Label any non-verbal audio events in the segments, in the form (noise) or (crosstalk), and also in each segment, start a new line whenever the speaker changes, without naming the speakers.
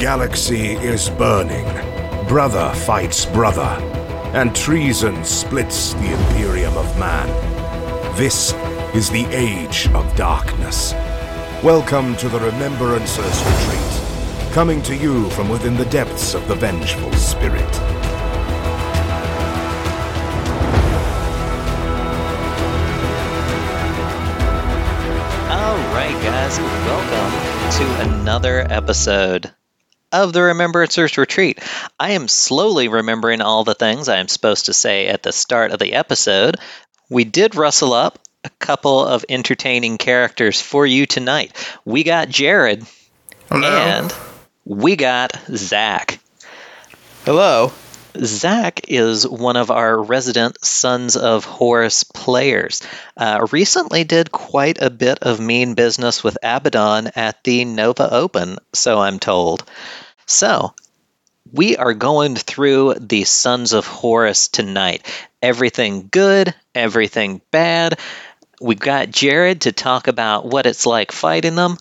galaxy is burning. Brother fights brother, and treason splits the Imperium of Man. This is the age of darkness. Welcome to the Remembrancers Retreat, coming to you from within the depths of the Vengeful Spirit.
All right, guys, welcome to another episode of the Remembrancers Retreat. I am slowly remembering all the things I am supposed to say at the start of the episode. We did rustle up a couple of entertaining characters for you tonight. We got Jared
Hello.
and we got Zach.
Hello.
Zach is one of our resident Sons of Horus players. Uh, recently did quite a bit of mean business with Abaddon at the Nova Open, so I'm told. So, we are going through the Sons of Horus tonight. Everything good, everything bad. We've got Jared to talk about what it's like fighting them.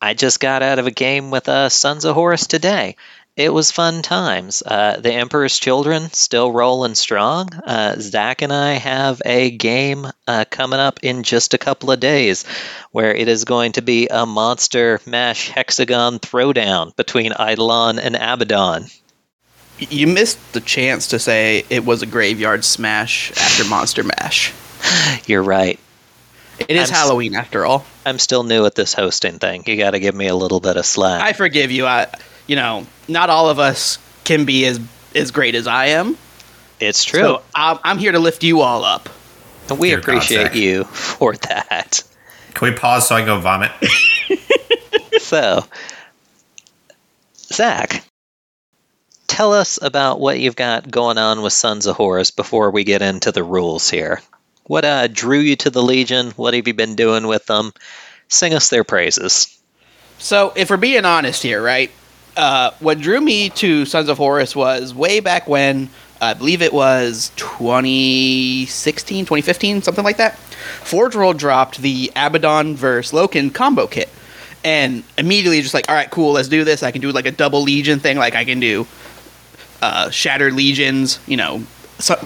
I just got out of a game with uh, Sons of Horus today. It was fun times. Uh, the Emperor's Children still rolling strong. Uh, Zach and I have a game uh, coming up in just a couple of days where it is going to be a monster mash hexagon throwdown between Eidolon and Abaddon.
You missed the chance to say it was a graveyard smash after Monster Mash. (sighs)
You're right.
It is
I'm s-
Halloween after all.
I'm still new at this hosting thing. You got to give me a little bit of slack.
I forgive you. I, you know, not all of us can be as as great as I am.
it's true.
So I'm, I'm here to lift you all up.
and we
Dear
appreciate
Zach.
you for that.
Can we pause so I can go vomit? (laughs)
So, Zach, tell us about what you've got going on with Sons of Horus before we get into the rules here. What uh, drew you to the Legion? What have you been doing with them? Sing us their praises.
So, if we're being honest here, right? Uh, what drew me to Sons of Horus was way back when, I believe it was 2016, 2015, something like that. Forge World dropped the Abaddon versus Loken combo kit. And immediately just like, all right, cool, let's do this. I can do like a double Legion thing. Like, I can do uh, Shattered Legions, you know,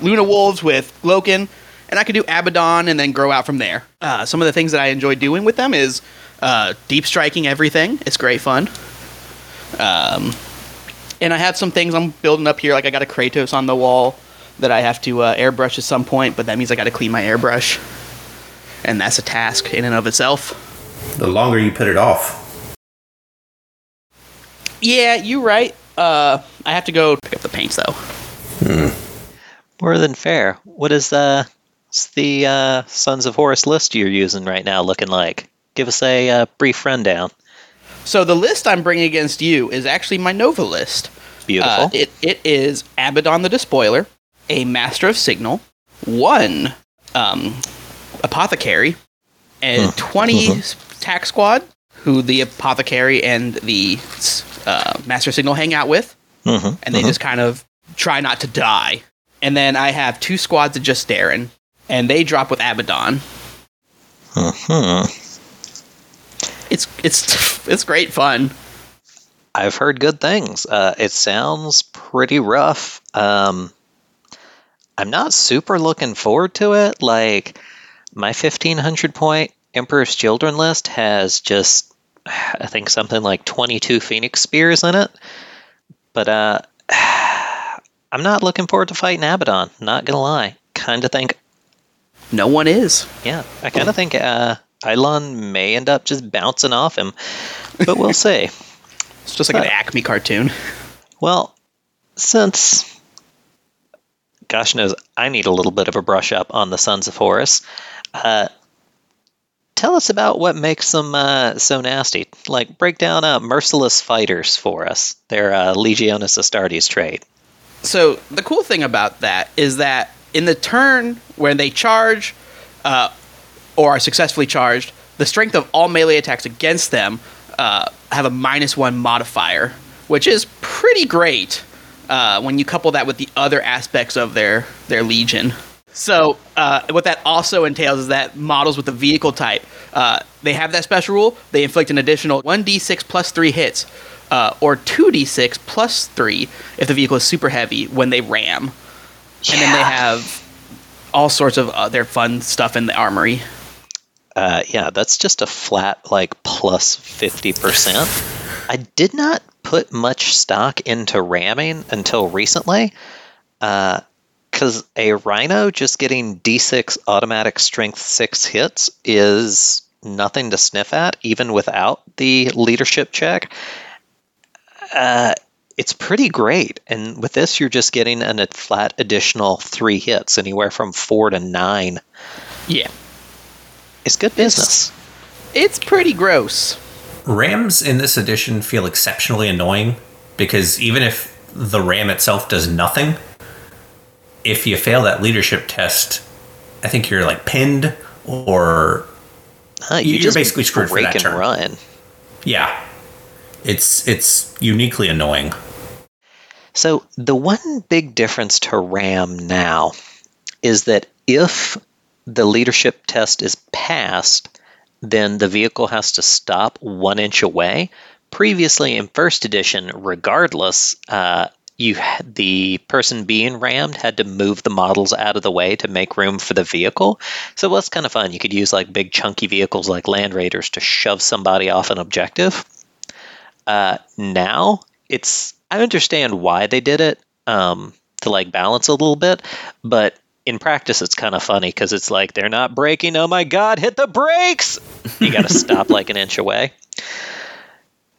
Luna Wolves with Loken, and I could do Abaddon and then grow out from there. Uh, some of the things that I enjoy doing with them is uh, deep striking everything. It's great fun. Um, and I have some things I'm building up here. Like I got a Kratos on the wall that I have to uh, airbrush at some point, but that means I got to clean my airbrush, and that's a task in and of itself.
The longer you put it off.
Yeah, you're right. Uh, I have to go pick up the paints though.
More than fair. What is the, what's the uh, Sons of Horus list you're using right now looking like? Give us a uh, brief rundown.
So the list I'm bringing against you is actually my Nova list.
Beautiful.
Uh, it, it is Abaddon the Despoiler, a Master of Signal, one um, Apothecary, and 20 Tax Squad, who the Apothecary and the uh, Master of Signal hang out with,
Mhm,
and they
mhm.
just kind of try not to die. And then I have two squads of Justaerin, and they drop with Abaddon.
Mhm.
It's it's it's great fun.
I've heard good things. Uh, it sounds pretty rough. Um, I'm not super looking forward to it. Like, my 1500 point Emperor's Children list has just, I think, something like 22 Phoenix Spears in it. But uh, (sighs) I'm not looking forward to fighting Abaddon, not gonna lie. Kind of think,
No one is.
yeah, I kind of think uh, Eidolon may end up just bouncing off him. But we'll (laughs) see.
It's just like an Acme cartoon.
Well, since gosh knows I need a little bit of a brush up on the Sons of Horus, uh, tell us about what makes them uh, so nasty. Like, break down uh, merciless fighters for us. Their uh, Legiones Astartes trait.
So the cool thing about that is that in the turn when they charge uh, or are successfully charged, the strength of all melee attacks against them uh, have a minus one modifier, which is pretty great uh, when you couple that with the other aspects of their their legion. So uh, what that also entails is that models with the vehicle type, uh, they have that special rule. They inflict an additional 1d6 plus three hits uh, or 2d6 plus 3 if the vehicle is super heavy when they ram. And then they have all sorts of other fun stuff in the armory.
Uh, yeah, that's just a flat like plus 50%. I did not put much stock into ramming until recently. Because a rhino just getting d6 automatic strength 6 hits is nothing to sniff at, even without the leadership check. Uh, it's pretty great. And with this, you're just getting an, a flat additional 3 hits, anywhere from 4 to 9.
Yeah.
It's good business.
It's pretty gross.
Rams in this edition feel exceptionally annoying because even if the ram itself does nothing, if you fail that leadership test, I think you're like pinned or
Huh, you
You're
just
basically screwed for
break
that
and
turn.
run.
yeah. It's it's uniquely annoying.
So the one big difference to RAM now is that if the leadership test is passed, then the vehicle has to stop one inch away. Previously in first edition, regardless, uh, you the person being rammed had to move the models out of the way to make room for the vehicle. So it was kind of fun. You could use like big chunky vehicles like Land Raiders to shove somebody off an objective. Uh, now it's I understand why they did it um, to like balance a little bit, but in practice it's kind of funny because it's like they're not braking. Oh my god, hit the brakes! You got to (laughs) stop like an inch away.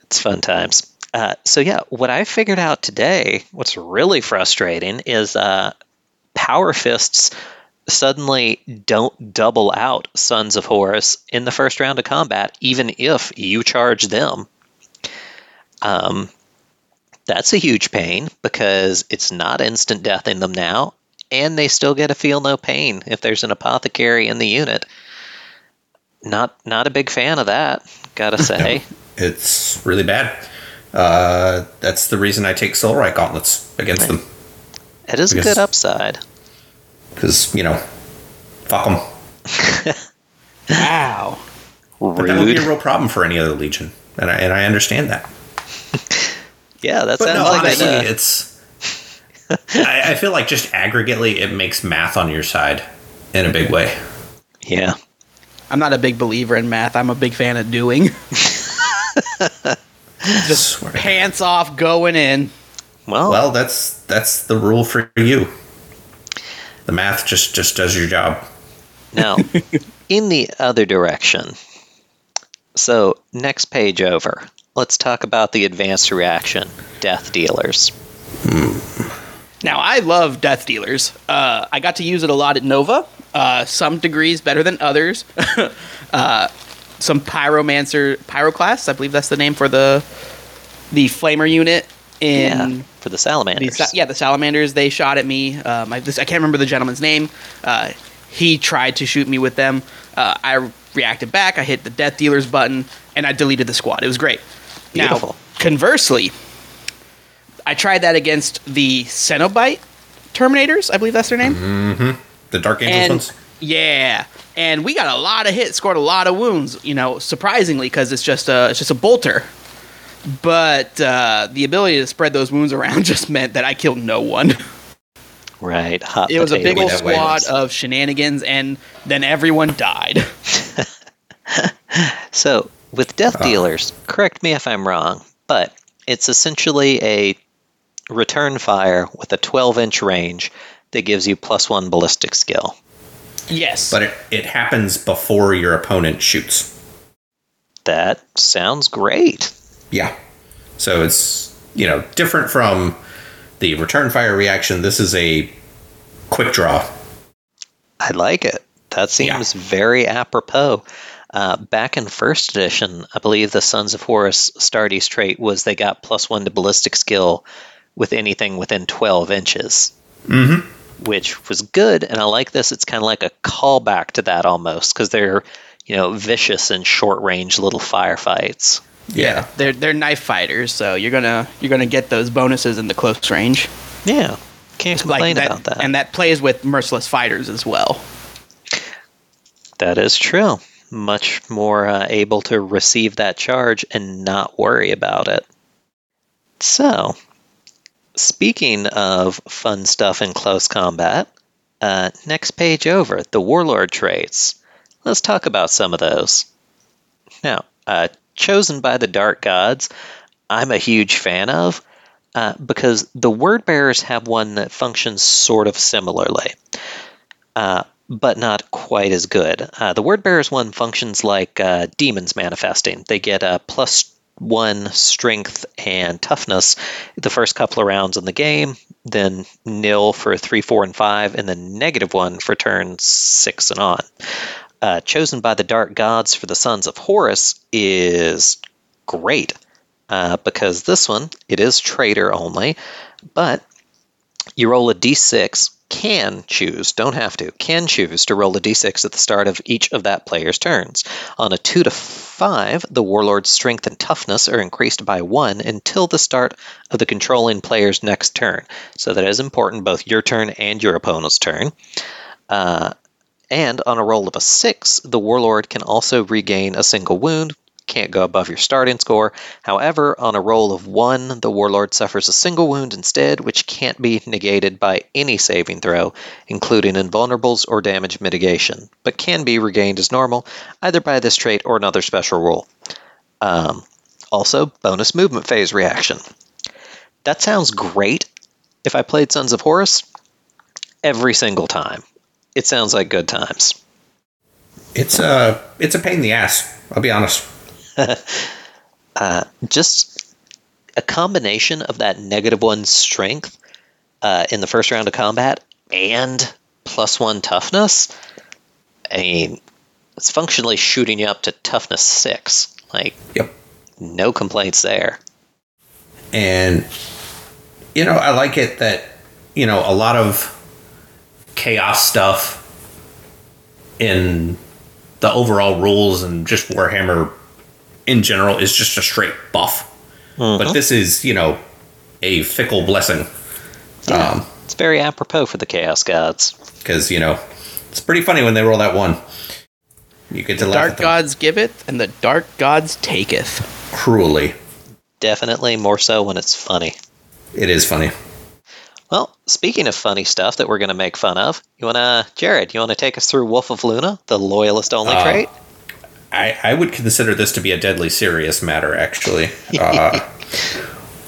It's fun times. Uh, so yeah, what I figured out today, what's really frustrating is uh, Power Fists suddenly don't double out Sons of Horus in the first round of combat, even if you charge them. Um, that's a huge pain because it's not instant death in them now, and they still get to feel no pain if there's an apothecary in the unit. Not not a big fan of that, gotta (laughs) say.
It's really bad. Uh, that's the reason I take Solarite gauntlets against them
It is a good upside.
because you know, fuck them. (laughs)
Wow.
But that would be a real problem for any other legion, and I, and I understand that. (laughs)
Yeah, that
But
sounds
no,
like
honestly,
it. uh,
it's. I, I feel like just aggregately, it makes math on your side in a big way.
Yeah.
I'm not a big believer in math. I'm a big fan of doing. (laughs)
Just swear.
Pants off, going in.
Well,
Well, that's that's the rule for you. The math just just does your job.
now, (laughs) in the other direction. So, next page over. Let's talk about the advanced reaction death dealers. Hmm.
Now, I love Death Dealers. Uh, I got to use it a lot at Nova. Uh, some degrees better than others. (laughs) uh, some Pyromancer, Pyroclast, I believe that's the name for the the Flamer unit. In
yeah, for the
the,
salamanders.
sa- yeah, the Salamanders, they shot at me. Um, I, this, I can't remember the gentleman's name. Uh, he tried to shoot me with them. Uh, I reacted back. I hit the Death Dealers button, and I deleted the squad. It was great.
Beautiful.
Now, conversely, I tried that against the Cenobite Terminators. I believe that's their name.
The Dark Angels
And
ones.
yeah, and we got a lot of hits, scored a lot of wounds. You know, surprisingly, because it's just a it's just a bolter. But uh, the ability to spread those wounds around (laughs) just meant that I killed no one.
right. Hot
It was a big old
that way.
squad of shenanigans, and then everyone died. (laughs) (laughs)
So, with death
Ah.
dealers, correct me if I'm wrong, but it's essentially a return fire with a 12 inch range that gives you plus one ballistic skill.
yes,
But it, it happens before your opponent shoots.
That sounds great.
Yeah. So it's, you know, different from the return fire reaction. This is a quick draw.
I like it. That seems very apropos. Uh, back in first edition, I believe the Sons of Horus Astartes trait was they got plus one to ballistic skill with anything within 12 inches. Mm-hmm. Which was good, and I like this. It's kind of like a callback to that almost, because they're, you know, vicious and short range little firefights.
Yeah.
they're they're knife fighters, so you're gonna you're gonna get those bonuses in the close range.
Yeah, can't complain
that,
about that.
and that plays with merciless fighters as well.
That is true. Much more uh, able to receive that charge and not worry about it. So, speaking of fun stuff in close combat, uh, next page over, the Warlord traits. Let's talk about some of those. Now, uh, chosen by the Dark Gods, I'm a huge fan of uh, because the Word Bearers have one that functions sort of similarly, uh, but not quite as good. Uh, the Word Bearers one functions like uh, demons manifesting. They get a plus one strength and toughness the first couple of rounds in the game, then nil for three, four, and five, and then negative one for turns six and on. Uh, chosen by the dark gods for the sons of Horus is great uh, because this one it is traitor only, but you roll a d6 can choose, don't have to, can choose to roll a d6 at the start of each of that player's turns. On a 2 to 5, the warlord's strength and toughness are increased by 1 until the start of the controlling player's next turn. So that is important, both your turn and your opponent's turn. Uh, and on a roll of a 6, the warlord can also regain a single wound, can't go above your starting score. However, on a roll of one, the warlord suffers a single wound instead, which can't be negated by any saving throw, including invulnerables or damage mitigation, but can be regained as normal either by this trait or another special rule. Um, also, bonus movement phase reaction. That sounds great if I played Sons of Horus every single time. It sounds like good times.
It's a it's a pain in the ass. I'll be honest. (laughs)
uh, just a combination of that negative one strength uh, in the first round of combat and plus one toughness. I mean, it's functionally shooting you up to toughness six. Like,
yep,
no complaints there.
And you know, I like it that you know a lot of chaos stuff in the overall rules and just Warhammer in general is just a straight buff. Mm-hmm. But this is, you know, a fickle blessing.
Yeah, um, it's very apropos for the Chaos Gods.
Because, you know, it's pretty funny when they roll that one.
You get to the Dark Gods giveth, and the Dark Gods taketh.
Cruelly.
Definitely more so when it's funny.
It is funny.
Well, speaking of funny stuff that we're going to make fun of, you want to, Jared, you want to take us through Wolf of Luna, the loyalist only uh, trait?
I, I would consider this to be a deadly serious matter, actually. (laughs) Uh,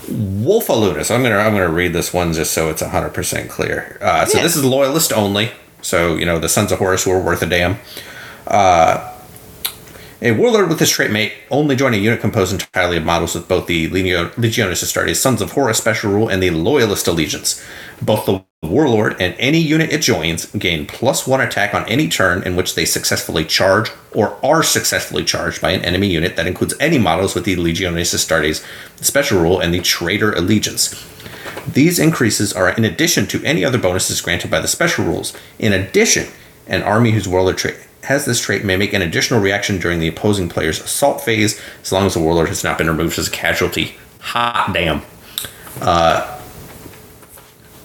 Wolf So I'm gonna I'm gonna read this one just so it's hundred percent clear. Uh, so yeah. this is loyalist only. So you know the Sons of Horus were worth a damn. Uh, a warlord with his trait may only join a unit composed entirely of models with both the Legiones Astartes Sons of Horus special rule and the Loyalist allegiance. Both the warlord and any unit it joins gain plus one attack on any turn in which they successfully charge or are successfully charged by an enemy unit that includes any models with the Legiones Astartes special rule and the Traitor allegiance. These increases are in addition to any other bonuses granted by the special rules. In addition, an army whose warlord trait has this trait may make an additional reaction during the opposing player's assault phase, as long as the warlord has not been removed as a casualty. Hot damn. Uh,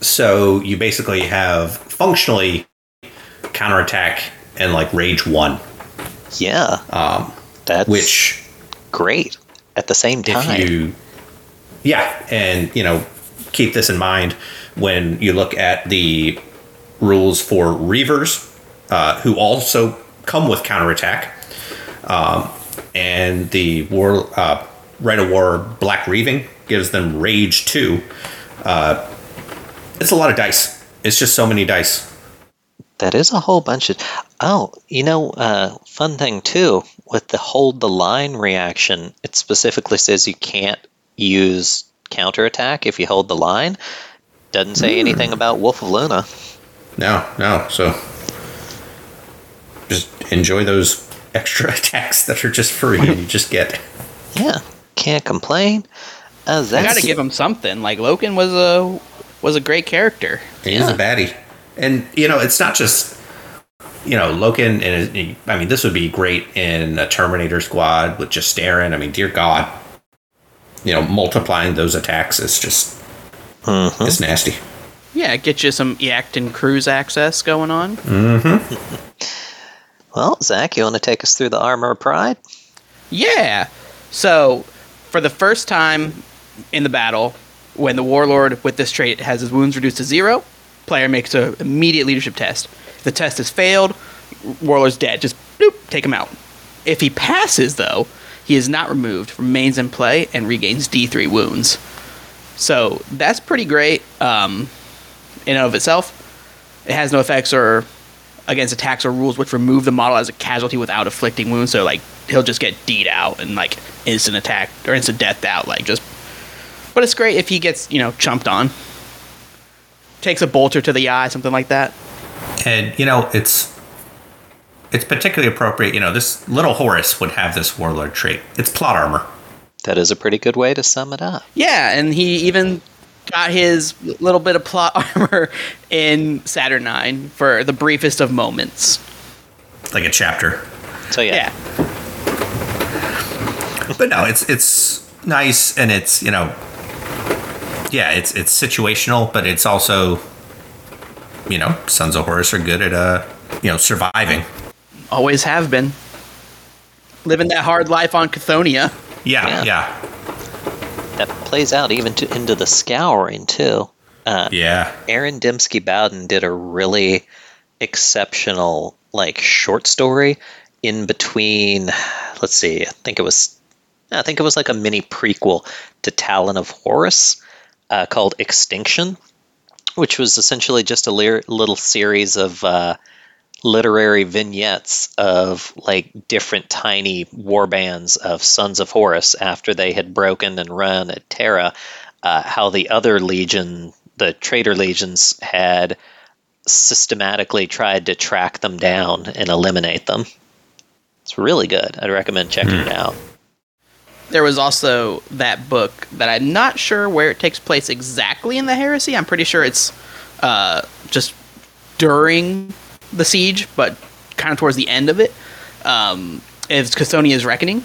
so you basically have functionally counterattack and like rage one.
Yeah.
Um, that's which
great at the same time.
If you, yeah, and you know, keep this in mind when you look at the rules for reavers, uh, who also come with counterattack. Um, and the war uh, Rite of War Black Reaving gives them Rage 2. Uh, it's a lot of dice. It's just so many dice.
That is a whole bunch of. Oh, you know, uh, fun thing too with the hold the line reaction. It specifically says you can't use counterattack if you hold the line. Doesn't say mm. anything about Wolf of Luna.
No, no. So enjoy those extra (laughs) attacks that are just free and you just get.
Yeah, can't complain.
Uh, I gotta give him something. Like Loken was a was a great character.
He's yeah. a baddie, and you know it's not just you know Loken and I mean this would be great in a Terminator squad with Justaerin. I mean, dear God, you know multiplying those attacks is just mm-hmm. it's nasty.
Yeah, get you some Yacht and cruise access going on.
Mm-hmm. (laughs)
Well, Zach, you want to take us through the Armor of Pride?
Yeah. So, for the first time in the battle, when the warlord with this trait has his wounds reduced to zero, player makes an immediate leadership test. If the test has failed, warlord's dead. Just bloop, take him out. If he passes, though, he is not removed, remains in play, and regains D3 wounds. So that's pretty great um, in and of itself. It has no effects or against attacks or rules which remove the model as a casualty without inflicting wounds. So like he'll just get deed out and like instant attack or instant death out. Like just, but it's great if he gets you know chumped on. Takes a bolter to the eye, something like that.
And you know, it's it's particularly appropriate. You know, this little Horus would have this warlord trait. It's plot armor.
That is a pretty good way to sum it up.
Yeah, and he even got his little bit of plot (laughs) armor in Saturnine for the briefest of moments.
like a chapter.
So yeah,
Yeah.
But no, it's it's nice and it's you know, yeah, it's it's situational, but it's also, you know, Sons of Horus are good at uh, you know, surviving.
Always have been. Living that hard life on Cathonia.
Yeah,
Yeah.
yeah,
that plays out even to, into the scouring too. Uh,
yeah.
Aaron Dembski Bowden did a really exceptional like short story in between let's see, I think it was I think it was like a mini prequel to Talon of Horus uh, called Extinction, which was essentially just a lir- little series of uh, literary vignettes of like different tiny war bands of Sons of Horus after they had broken and run at Terra, uh, how the other legion, the traitor legions, had systematically tried to track them down and eliminate them. It's really good. I'd recommend checking it out.
There was also that book that I'm not sure where it takes place exactly in the heresy. I'm pretty sure it's uh, just during the siege, but kind of towards the end of it. Um, it's Chthonia's Reckoning,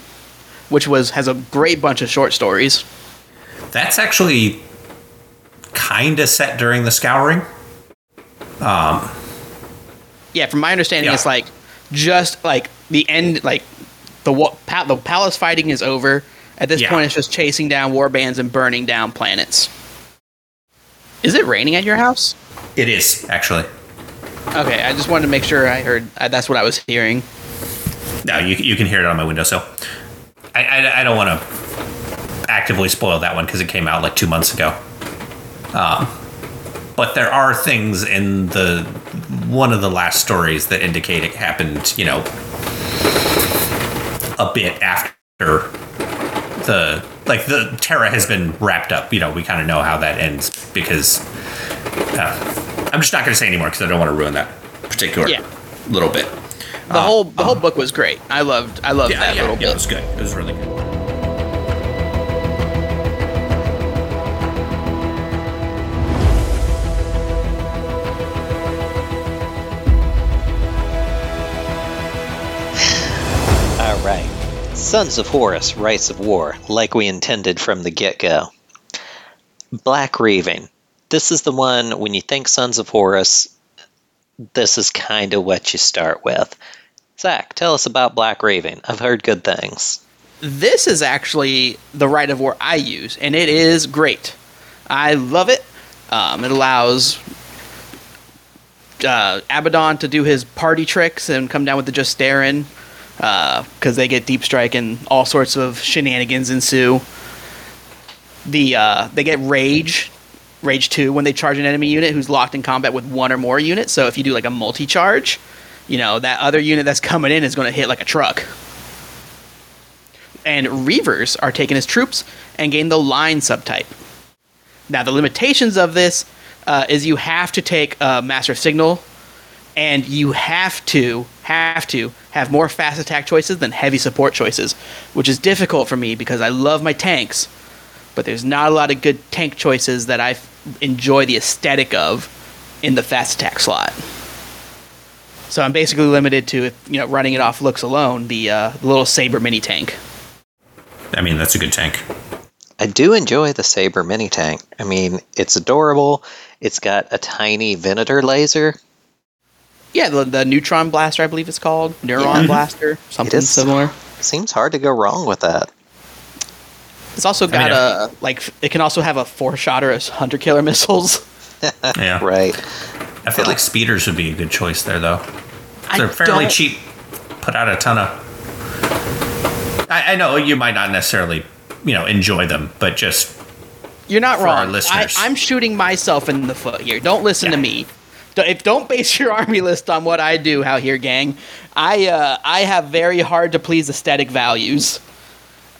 which was has a great bunch of short stories.
That's actually kind of set during the scouring.
Yeah, from my understanding,
Yeah.
it's like just like the end, like the the palace fighting is over. At this
Yeah.
point, it's just chasing down war bands and burning down planets. Is it raining at your house?
It is actually.
Okay, I just wanted to make sure I heard. That's what I was hearing.
No, you you can hear it on my windowsill. I I, I don't want to actively spoil that one because it came out like two months ago. Um, but there are things in the one of the last stories that indicate it happened. You know, a bit after the like the Terra has been wrapped up. You know, we kind of know how that ends because uh, I'm just not going to say anymore because I don't want to ruin that particular
Yeah.
little bit.
The whole the um, whole um, book was great. I loved I loved
Yeah,
that
yeah,
little
yeah, it was good. It was really good.
All right. Sons of Horus, Rites of War, like we intended from the get go. Black Reaving. This is the one, when you think Sons of Horus, this is kind of what you start with. Zach, tell us about Black Reaving. I've heard good things.
This is actually the rite of war I use, and it is great. I love it. Um, it allows uh, Abaddon to do his party tricks and come down with the Justaerin because they get deep strike and all sorts of shenanigans ensue. The uh, they get rage, rage two when they charge an enemy unit who's locked in combat with one or more units. So if you do like a multi charge, you know that other unit that's coming in is going to hit like a truck and Reavers are taken as troops and gain the line subtype. Now, the limitations of this uh, is you have to take a Master Signal, and you have to have to have more fast attack choices than heavy support choices, which is difficult for me because I love my tanks, but there's not a lot of good tank choices that I f- enjoy the aesthetic of in the fast attack slot. So I'm basically limited to you know running it off looks alone, the, uh, the little saber mini tank.
I mean, that's a good tank.
I do enjoy the Saber mini tank. I mean, it's adorable. It's got a tiny Venator laser.
Yeah, the, the neutron blaster, I believe it's called neuron
Yeah.
blaster, (laughs) something
is.
similar.
Seems hard to go wrong with that.
It's also got
mean,
a like it can also have a four shotter as hunter killer (laughs) missiles. (laughs)
Yeah.
Right.
I feel like speeders would be a good choice there, though. They're fairly
don't-
cheap. Put out a ton of. I, I know you might not necessarily, you know, enjoy them, but just
You're not
For
wrong. I,
listeners.
I'm shooting myself in the foot here. Don't listen to me. If don't base your (laughs) army list on what I do out here, gang. I uh, I have very hard to please aesthetic values.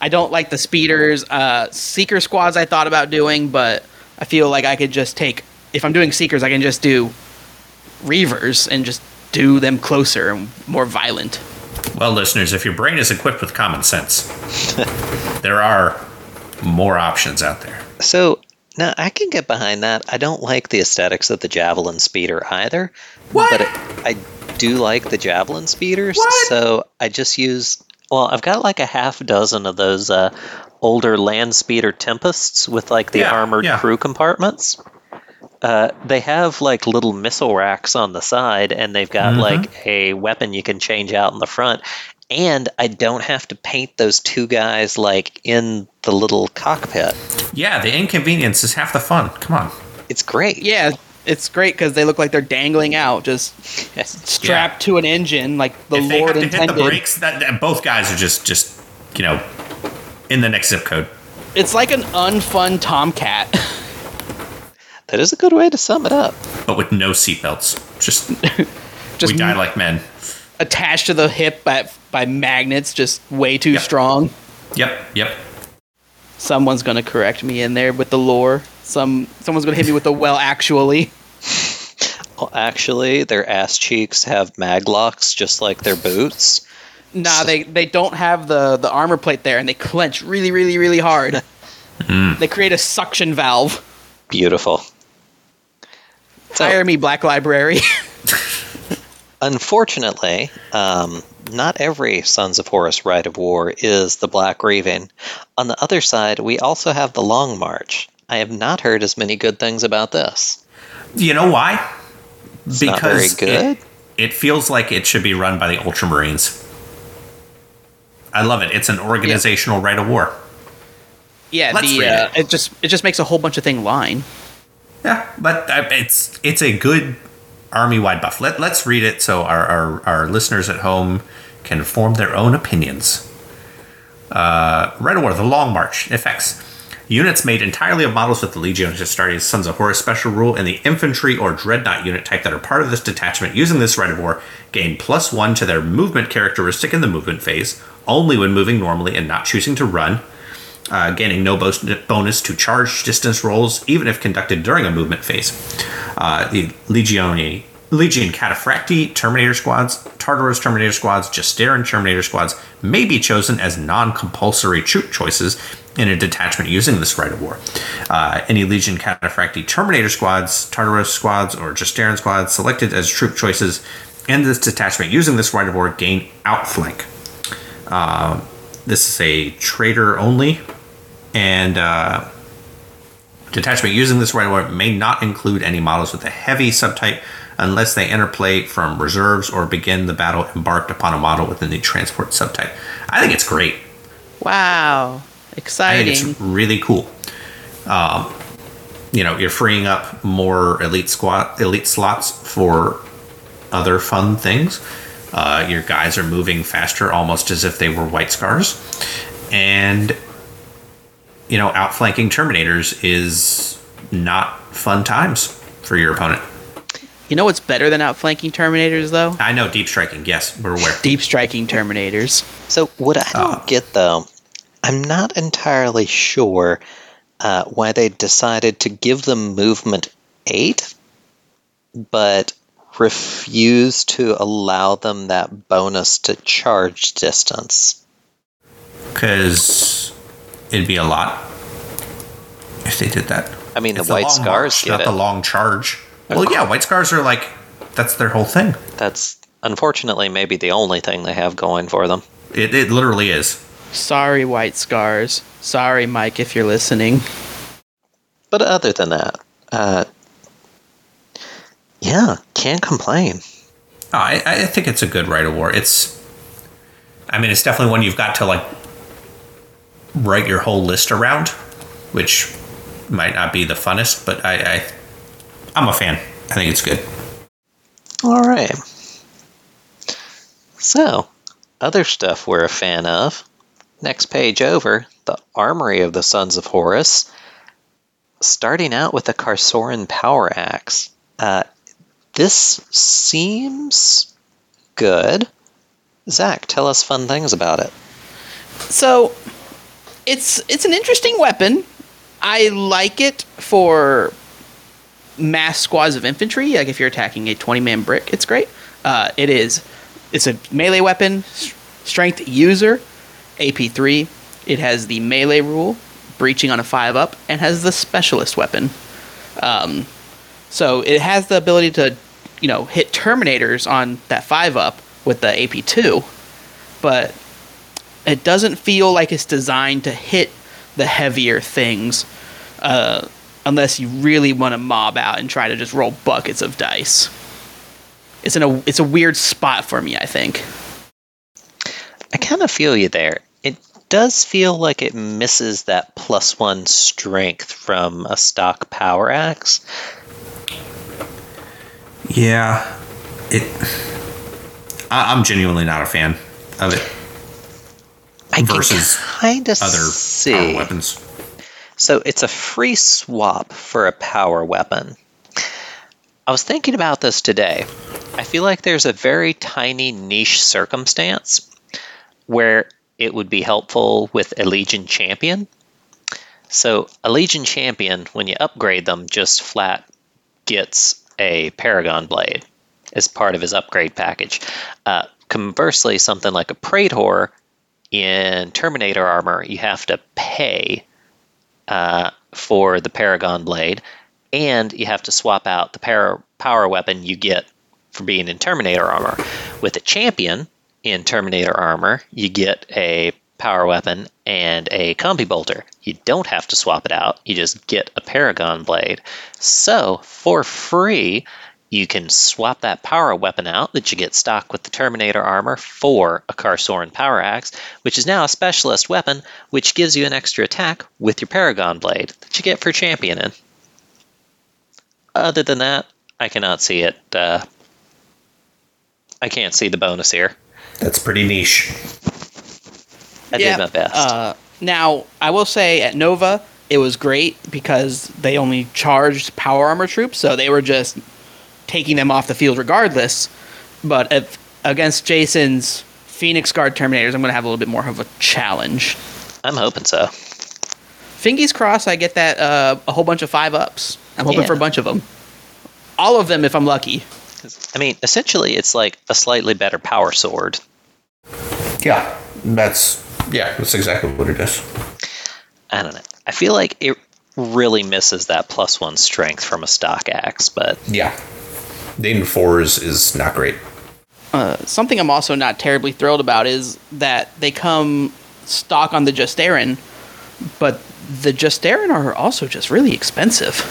I don't like the speeders. Uh, seeker squads I thought about doing, but I feel like I could just take. If I'm doing seekers, I can just do reavers and just do them closer and more violent.
well, listeners, if your brain is equipped with common sense, (laughs) there are more options out there.
So now I can get behind that. I don't like the aesthetics of the javelin speeder either.
What?
But it, I do like the javelin speeders.
What?
So I just use. Well, I've got like a half dozen of those uh, older land speeder tempests with like the
Yeah,
armored
yeah.
crew compartments. Uh, they have like little missile racks on the side, and they've got
Mm-hmm.
like a weapon you can change out in the front. And I don't have to paint those two guys like in the little cockpit.
Yeah, the inconvenience is half the fun. Come on.
It's great.
Yeah, it's great because they look like they're dangling out, just strapped to an engine, like the
if they
Lord
have to
intended.
hit the brakes, that, that- both guys are just, just, you know, in the next zip code.
It's like an unfun Tomcat. (laughs)
That is a good way to sum it up.
but with no seatbelts. Just, (laughs)
Just
we die like men.
attached to the hip by, by magnets, just way too
Yep.
strong.
Yep, yep.
Someone's gonna correct me in there with the lore. Some someone's gonna hit me with a well actually.
Well, actually, their ass cheeks have maglocks just like their boots.
Nah, they they don't have the the armor plate there, and they clench really, really, really hard. (laughs) They create a suction valve.
Beautiful. So,
Hire me, Black Library. (laughs)
unfortunately, um, not every Sons of Horus Rite of War is the Black Reaving. On the other side, we also have the Long March. I have not heard as many good things about this.
You know why?
It's not very good.
It, it feels like it should be run by the Ultramarines. I love it. It's an organizational rite of war.
yeah,
Let's
the
read
uh,
it.
it just it just makes a whole bunch of thing line.
Yeah, but uh, it's it's a good army wide buff. Let, let's read it so our, our, our listeners at home can form their own opinions. Uh, Red War, the Long March, effects. Units made entirely of models with the Legiones Astartes Sons of Horus special rule and the infantry or dreadnought unit type that are part of this detachment using this Rite of War gain plus one to their movement characteristic in the movement phase, only when moving normally and not choosing to run uh, gaining no bonus to charge distance rolls, even if conducted during a movement phase. Uh, the Legione, Legion Cataphracti Terminator squads, Tartaros Terminator squads, Justaerin Terminator squads may be chosen as non compulsory troop choices in a detachment using this Rite of War. Uh, any Legion Cataphracti Terminator squads, Tartaros squads, or Justaerin squads selected as troop choices in this detachment using this Rite of War gain outflank. Uh, this is a trader only, and uh, detachment using this rite of war may not include any models with a heavy subtype unless they interplay from reserves or begin the battle embarked upon a model within the transport subtype. I think it's great.
Wow,
I think
exciting!
it's really cool. Um, you know, you're freeing up more elite squad, elite slots for other fun things. Uh, your guys are moving faster, almost as if they were white scars, and you know, outflanking terminators is not fun times for your opponent.
You know what's better than outflanking Terminators though?
I know deep striking. Yes, we're aware.
Deep striking Terminators.
So, what I don't
Uh.
get though, I'm not entirely sure uh, why they decided to give them movement eight, but refuse to allow them that bonus to charge distance.
because it'd be a lot if they did that.
I mean,
It's
the white
long
scars
march,
get
not
it.
the long charge. Well, yeah, white scars are like that's their whole thing.
That's unfortunately maybe the only thing they have going for them.
It, it literally is.
Sorry, White Scars. Sorry, Mike, if you're listening.
But other than that, uh, yeah, can't complain.
Oh, I, I think it's a good rite of war. It's, I mean, it's definitely one you've got to like write your whole list around, which might not be the funnest, but I, I I'm a fan. I think it's good.
All right. So, other stuff we're a fan of. Next page over, the Armory of the Sons of Horus. Starting out with the Carsoran Power Axe. Uh, this seems good. Zach, tell us fun things about it.
So, it's it's an interesting weapon. I like it for mass squads of infantry. Like if you're attacking a 20 man brick, it's great. Uh, it is. It's a melee weapon, strength user, AP three. It has the melee rule, breaching on a five up, and has the specialist weapon. Um, so it has the ability to, you know, hit terminators on that five up with the AP two, but it doesn't feel like it's designed to hit the heavier things. Uh, unless you really want to mob out and try to just roll buckets of dice. It's in a it's a weird spot for me, I think.
I kind of feel you there. It does feel like it misses that plus one strength from a stock power axe.
Yeah, it. I, I'm genuinely not a fan of it
I
versus
kind of
other
see.
power weapons.
So it's a free swap for a power weapon. I was thinking about this today. I feel like there's a very tiny niche circumstance where it would be helpful with a Legion Champion. So, a Legion Champion, when you upgrade them, just flat gets a Paragon Blade as part of his upgrade package. Uh, conversely, something like a Praetor in Terminator armor, you have to pay uh, for the Paragon Blade, and you have to swap out the power, power weapon you get for being in Terminator armor. With a champion in Terminator armor, you get a power weapon and a combi bolter. You don't have to swap it out, you just get a Paragon Blade. So, for free, you can swap that power weapon out that you get stock with the Terminator armor for a Carsoran Power Axe, which is now a specialist weapon, which gives you an extra attack with your Paragon Blade that you get for championing. Other than that, I cannot see it. Uh, I can't see the bonus here.
That's pretty niche.
I did my best.
Uh, now, I will say at Nova, it was great because they only charged power armor troops, so they were just taking them off the field regardless. But if, against Jason's Phoenix Guard Terminators, I'm going to have a little bit more of a challenge.
I'm hoping so.
Fingies Cross, I get that uh, a whole bunch of five ups. I'm hoping
Yeah.
for a bunch of them. All of them if I'm lucky.
I mean, essentially, it's like a slightly better power sword.
Yeah, that's yeah, that's exactly what it is.
I don't know. I feel like it really misses that plus one strength from a stock axe, but
Yeah, Dayton Four is is not great.
Uh, something I'm also not terribly thrilled about is that they come stock on the Justaerin, but the Justaerin are also just really expensive.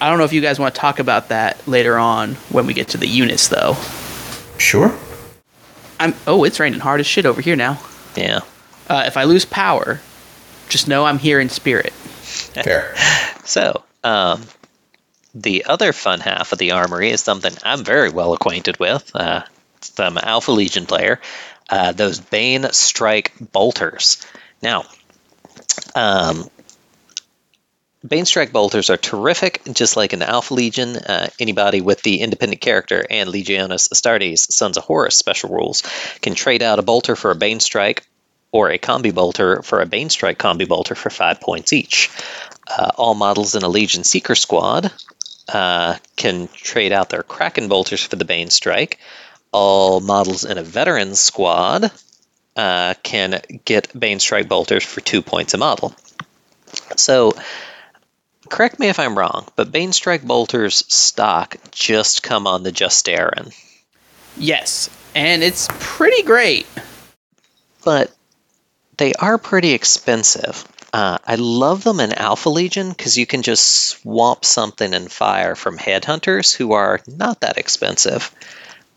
I don't know if you guys want to talk about that later on when we get to the units, though.
Sure.
I'm oh, it's raining hard as shit over here now.
yeah.
Uh, if I lose power, just know I'm here in spirit.
Fair. (laughs)
So, um, the other fun half of the armory is something I'm very well acquainted with. Uh, an Alpha Legion player. Uh, those Bane Strike Bolters. Now, um, Bane Strike Bolters are terrific, just like in the Alpha Legion. Uh, anybody with the independent character and Legiones Astartes, Sons of Horus special rules, can trade out a bolter for a Bane Strike or a combi bolter for a Bane Strike combi bolter for five points each. Uh, all models in a Legion Seeker squad uh, can trade out their Kraken bolters for the Bane Strike. All models in a veteran squad uh, can get Bane Strike bolters for two points a model. So, correct me if I'm wrong, but Bane Strike bolters stock just come on the Justaerin.
Yes, and it's pretty great.
but they are pretty expensive. Uh, I love them in Alpha Legion because you can just swap something and fire from headhunters who are not that expensive.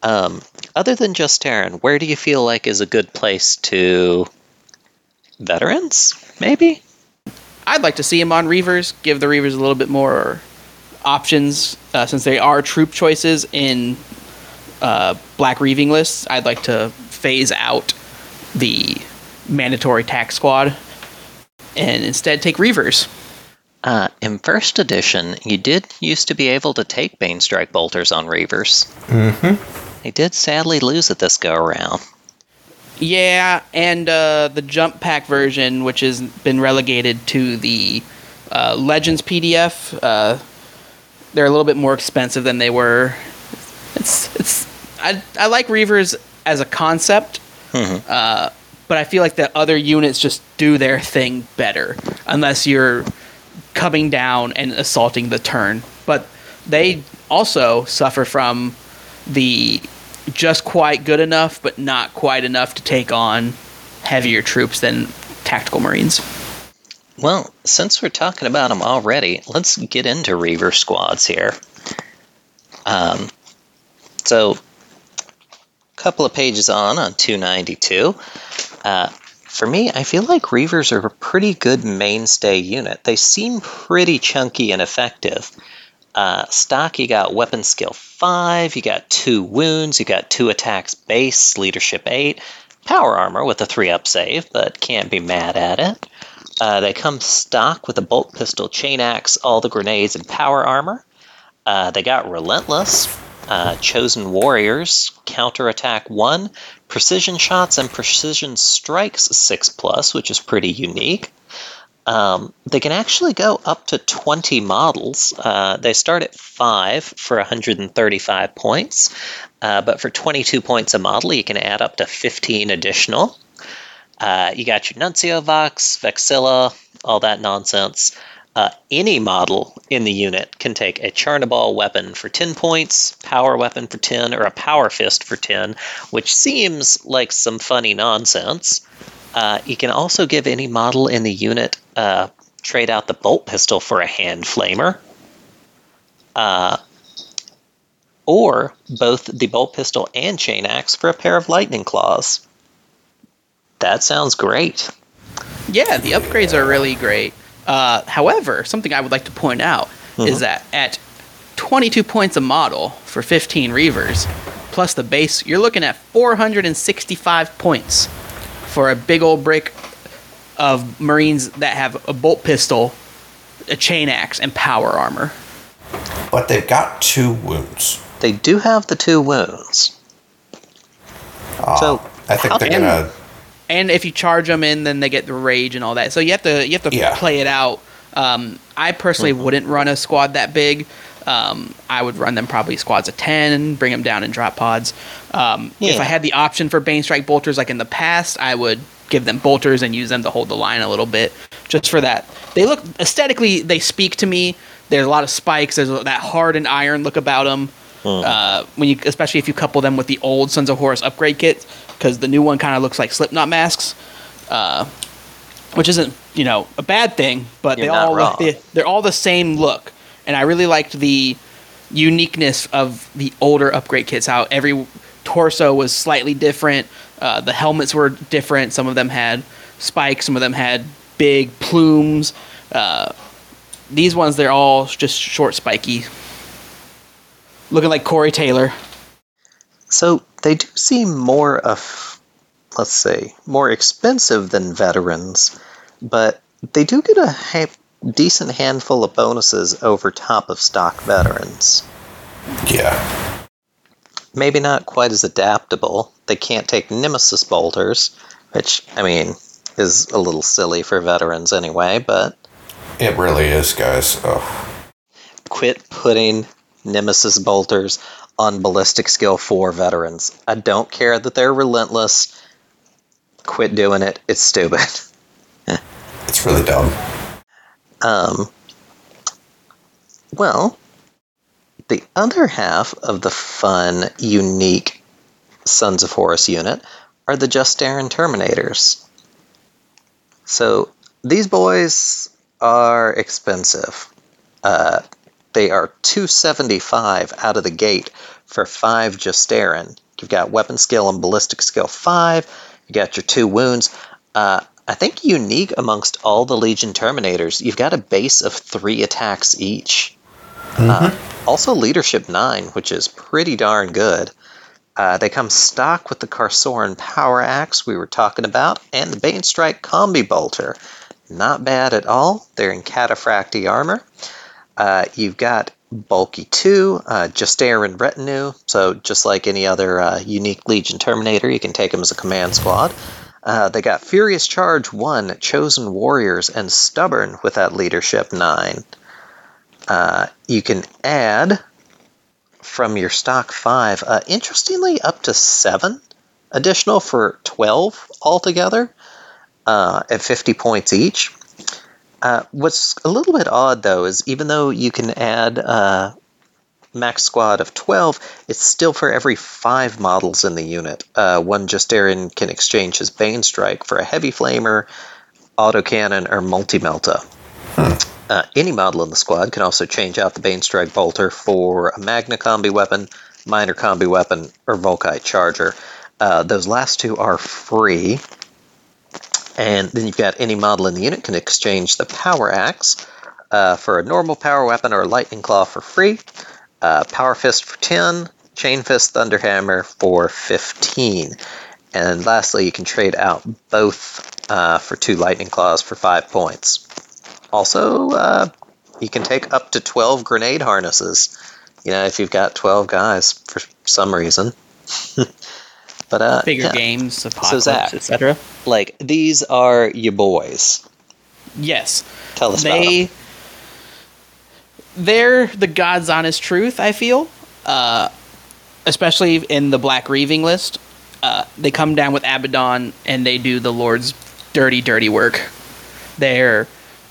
Um, other than Justaerin, where do you feel like is a good place to veterans, maybe.
I'd like to see him on Reavers. Give the Reavers a little bit more options uh, since they are troop choices in uh, Black Reaving lists. I'd like to phase out the mandatory tax squad and instead take Reavers.
Uh, in first edition, you did used to be able to take Bane Strike Bolters on Reavers. Mm-hmm. They did sadly lose it this go around.
Yeah, and uh, the jump pack version, which has been relegated to the uh, Legends PDF, uh, they're a little bit more expensive than they were. It's it's I I like Reavers as a concept, uh, but I feel like the other units just do their thing better, unless you're coming down and assaulting the turn. But they also suffer from the just quite good enough, but not quite enough to take on heavier troops than tactical marines.
Well, since we're talking about them already, let's get into Reaver squads here. Um, so, a couple of pages on on 292. Uh, for me, I feel like Reavers are a pretty good mainstay unit. They seem pretty chunky and effective. Uh, stock, you got weapon skill 5, you got 2 wounds, you got 2 attacks base, leadership 8, power armor with a 3 up save, but can't be mad at it. Uh, they come stock with a bolt pistol, chain axe, all the grenades, and power armor. Uh, they got relentless, uh, chosen warriors, counterattack one, precision shots and precision strikes six plus, which is pretty unique. Um, they can actually go up to 20 models. Uh, they start at 5 for 135 points, uh, but for 22 points a model, you can add up to 15 additional. Uh, you got your Nuncio Vox, Vexilla, all that nonsense. Uh, any model in the unit can take a Charnabal weapon for 10 points, power weapon for 10, or a power fist for 10, which seems like some funny nonsense. Uh, you can also give any model in the unit uh, trade out the bolt pistol for a hand flamer. Uh, or both the bolt pistol and chain axe for a pair of lightning claws. That sounds great.
Yeah, the upgrades are really great. Uh, however, something I would like to point out is that at 22 points a model for 15 Reavers, plus the base, you're looking at 465 points for a big old brick of Marines that have a bolt pistol, a chain axe, and power armor.
But they've got two wounds.
They do have the two wounds.
Uh,
So,
I think they're gonna.
And if you charge them in, then they get the rage and all that. So you have to you have to
Yeah.
play it out. Um, I personally wouldn't run a squad that big. Um, I would run them probably squads of ten, bring them down in drop pods. Um, If I had the option for Bane Strike bolters like in the past, I would give them bolters and use them to hold the line a little bit, just for that. They look aesthetically, they speak to me. There's a lot of spikes. There's that hard and iron look about them. Uh, when you, especially if you couple them with the old Sons of Horus upgrade kit, because the new one kind of looks like Slipknot masks, uh, which isn't you know a bad thing, but
You're
they all
wrong.
they, they're all the same look, and I really liked the uniqueness of the older upgrade kits. How every torso was slightly different. Uh, the helmets were different. Some of them had spikes. Some of them had big plumes. Uh, these ones, they're all just short, spiky, looking like Corey Taylor.
So they do seem more of, let's say, more expensive than veterans, but they do get a ha- decent handful of bonuses over top of stock veterans.
Yeah.
Maybe not quite as adaptable. They can't take Nemesis bolters, which, I mean, is a little silly for veterans anyway, but
It really is, guys. Oh,
quit putting Nemesis bolters on ballistic skill 4 veterans. I don't care that they're relentless. Quit doing it. It's stupid. (laughs)
it's really dumb.
Um, well, the other half of the fun, unique Sons of Horus unit are the Justaerin Terminators. So these boys are expensive. Uh, they are 275 out of the gate for 5 Justaerin. You've got weapon skill and ballistic skill 5. You got your two wounds. Uh, I think unique amongst all the Legion Terminators, you've got a base of three attacks each. Uh, also, Leadership 9, which is pretty darn good. Uh, they come stock with the Carsoran Power Axe we were talking about, and the Bane Strike Combi Bolter. Not bad at all. They're in Cataphractii armor. Uh, you've got Bulky 2, uh, Retinue, so just like any other uh, unique Legion Terminator, you can take them as a command squad. Uh, they got Furious Charge 1, Chosen Warriors, and Stubborn with that Leadership 9. Uh, you can add from your stock 5, uh, interestingly, up to 7 additional for 12 altogether uh, at 50 points each. Uh, what's a little bit odd, though, is even though you can add uh, max squad of 12, it's still for every five models in the unit. Uh, one Justaerin can exchange his Bane Strike for a Heavy Flamer, Autocannon, or Multi Melta. Uh, any model in the squad can also change out the Bane Strike Bolter for a Magna Combi weapon, Minor Combi weapon, or Volkite Charger. Uh, those last two are free. And then you've got any model in the unit can exchange the Power Axe uh, for a normal power weapon or a Lightning Claw for free, uh, Power Fist for 10, Chain Fist Thunderhammer for 15. And lastly, you can trade out both uh, for two Lightning Claws for 5 points. Also, uh, you can take up to 12 grenade harnesses, you know, if you've got 12 guys for some reason. (laughs) but, uh,
Bigger
yeah.
games, apocalypse,
Zach.
etc.
Like, these are your boys.
Yes.
Tell us about them.
they're the god's honest truth i feel uh, especially in the black reaving list uh, they come down with abaddon and they do the lord's dirty dirty work they're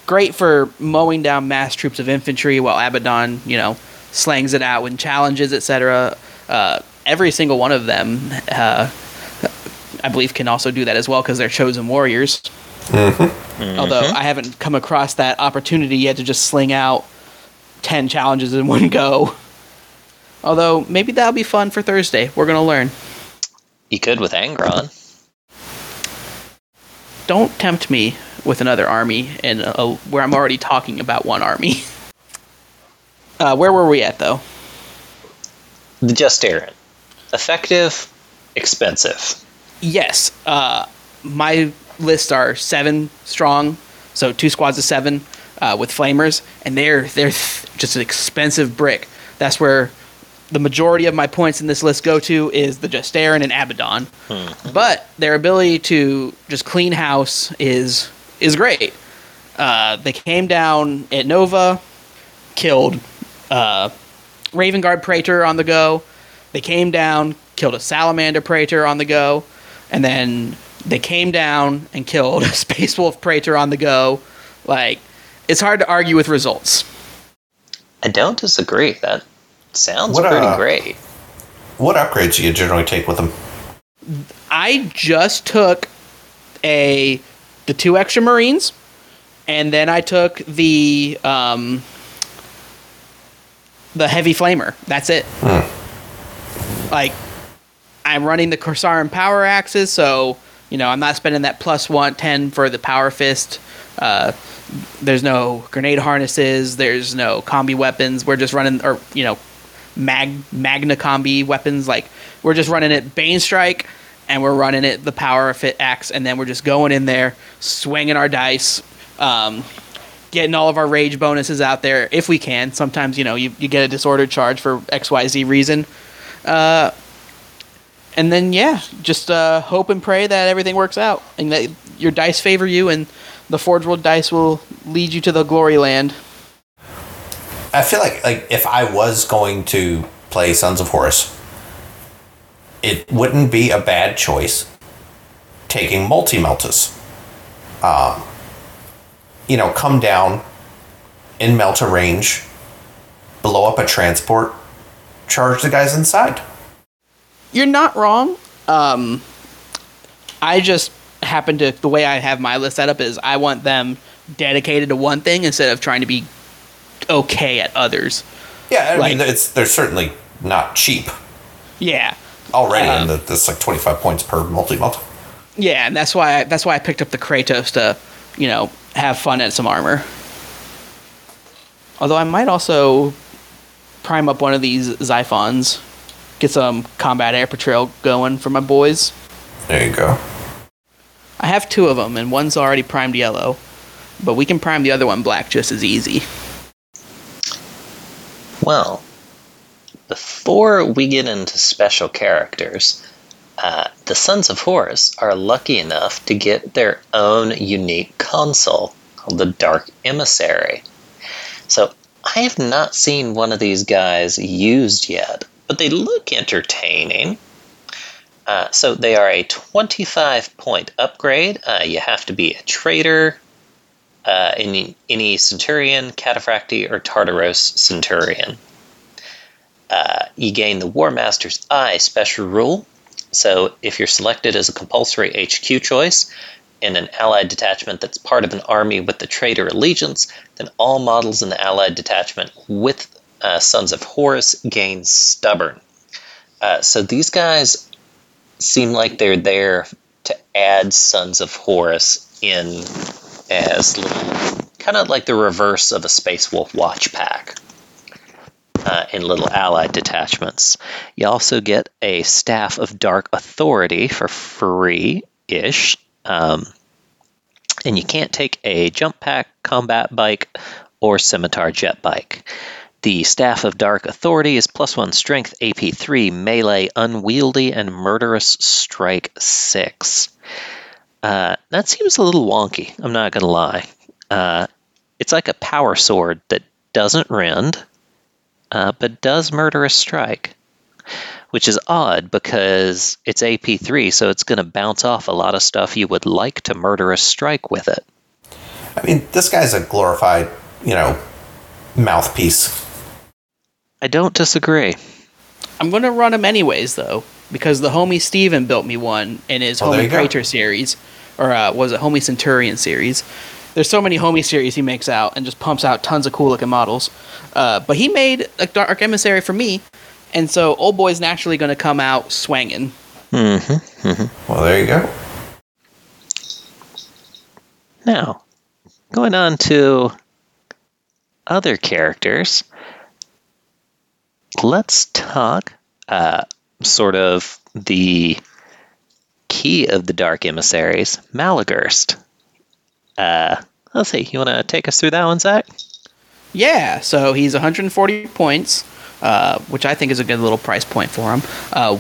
great for mowing down mass troops of infantry while abaddon you know slangs it out with challenges etc uh, every single one of them uh, i believe can also do that as well because they're chosen warriors Although I haven't come across that opportunity yet to just sling out 10 challenges in one go. Although maybe that'll be fun for Thursday. We're going to learn.
You could with Angron.
Don't tempt me with another army in a, where I'm already talking about one army. (laughs) Uh, where were we at, though?
The Justaerin. Effective, expensive.
Yes. Uh, my lists are seven strong, so two squads of seven uh, with flamers, and they're they're th- just an expensive brick. That's where the majority of my points in this list go to is the Justaerin and Abaddon. But their ability to just clean house is is great. Uh, they came down at Nova, killed uh, Raven Guard Praetor on the go. They came down, killed a Salamander Praetor on the go, and then they came down and killed (laughs) a Space Wolf Praetor on the go. Like, it's hard to argue with results.
I don't disagree. That sounds
What,
pretty
uh,
great.
What upgrades do you generally take with them?
I just took a the two extra Marines, and then I took the um, the heavy flamer. That's it. Like I'm running the Carsoran power axes, so you know I'm not spending that plus one ten for the power fist. Uh, there's no grenade harnesses. There's no combi weapons. We're just running, or you know, mag magna combi weapons. Like we're just running it Bane strike, and we're running it the power fit axe, and then we're just going in there, swinging our dice, um, getting all of our rage bonuses out there if we can. Sometimes you know you, you get a disordered charge for X Y Z reason. Uh, and then yeah, just uh, hope and pray that everything works out, and that your dice favor you, and the Forge World dice will lead you to the glory land.
I feel like like if I was going to play Sons of Horus, it wouldn't be a bad choice taking multi meltas. Um, you know, come down in melta range, blow up a transport, charge the guys inside.
You're not wrong. Um, I just happen to the way I have my list set up is I want them dedicated to one thing instead of trying to be okay at others.
Yeah, I
Like-
mean it's they're certainly not cheap
Yeah.
already,
Um,
and that's like twenty five points per multi melta.
Yeah, and that's why I, that's why I picked up the Kratos to, you know, have fun at some armor. Although I might also prime up one of these Xiphons, get some combat air patrol going for my boys.
There you go.
I have two of them, and one's already primed yellow, but we can prime the other one black just as easy.
Well, before we get into special characters, uh, the Sons of Horus are lucky enough to get their own unique consul called the Dark Emissary. So I have not seen one of these guys used yet, but they look entertaining. Uh, so they are a 25 point upgrade. Uh, you have to be a traitor, uh, any, any Centurion, Cataphractii, or Tartaros Centurion. Uh, you gain the War Master's Eye special rule. So if you're selected as a compulsory HQ choice in an allied detachment that's part of an army with the traitor allegiance, then all models in the allied detachment with uh, Sons of Horus gain Stubborn. Uh, so these guys seem like they're there to add Sons of Horus in as little, kind of like the reverse of a Space Wolf watch pack uh, in little allied detachments. You also get a Staff of Dark Authority for free ish. Um, and you can't take a jump pack, combat bike, or scimitar jet bike. The Staff of Dark Authority is plus one strength, AP 3, melee, unwieldy, and murderous strike 6. Uh, that seems a little wonky, I'm not going to lie. Uh, it's like a power sword that doesn't rend, uh, but does murderous strike, which is odd because it's AP3, so it's going to bounce off a lot of stuff you would like to murder a strike with it.
I mean, this guy's a glorified, you know, mouthpiece.
I don't disagree.
I'm going to run him anyways, though, because the homie Steven built me one in his
there
homie
you go.
Praetor series, or uh, was it homie Centurion series. There's so many homie series he makes out and just pumps out tons of cool looking models. Uh, but he made a Dark Emissary for me, and so old boy's naturally going to come out swanging.
Mm-hmm.
Well, there you go.
Now, going on to other characters, let's talk uh, sort of the key of the Dark Emissaries, Maloghurst. Uh, let's see, you want to take us through that one, Zach?
Yeah, so he's 140 points, uh, which I think is a good little price point for him. Uh,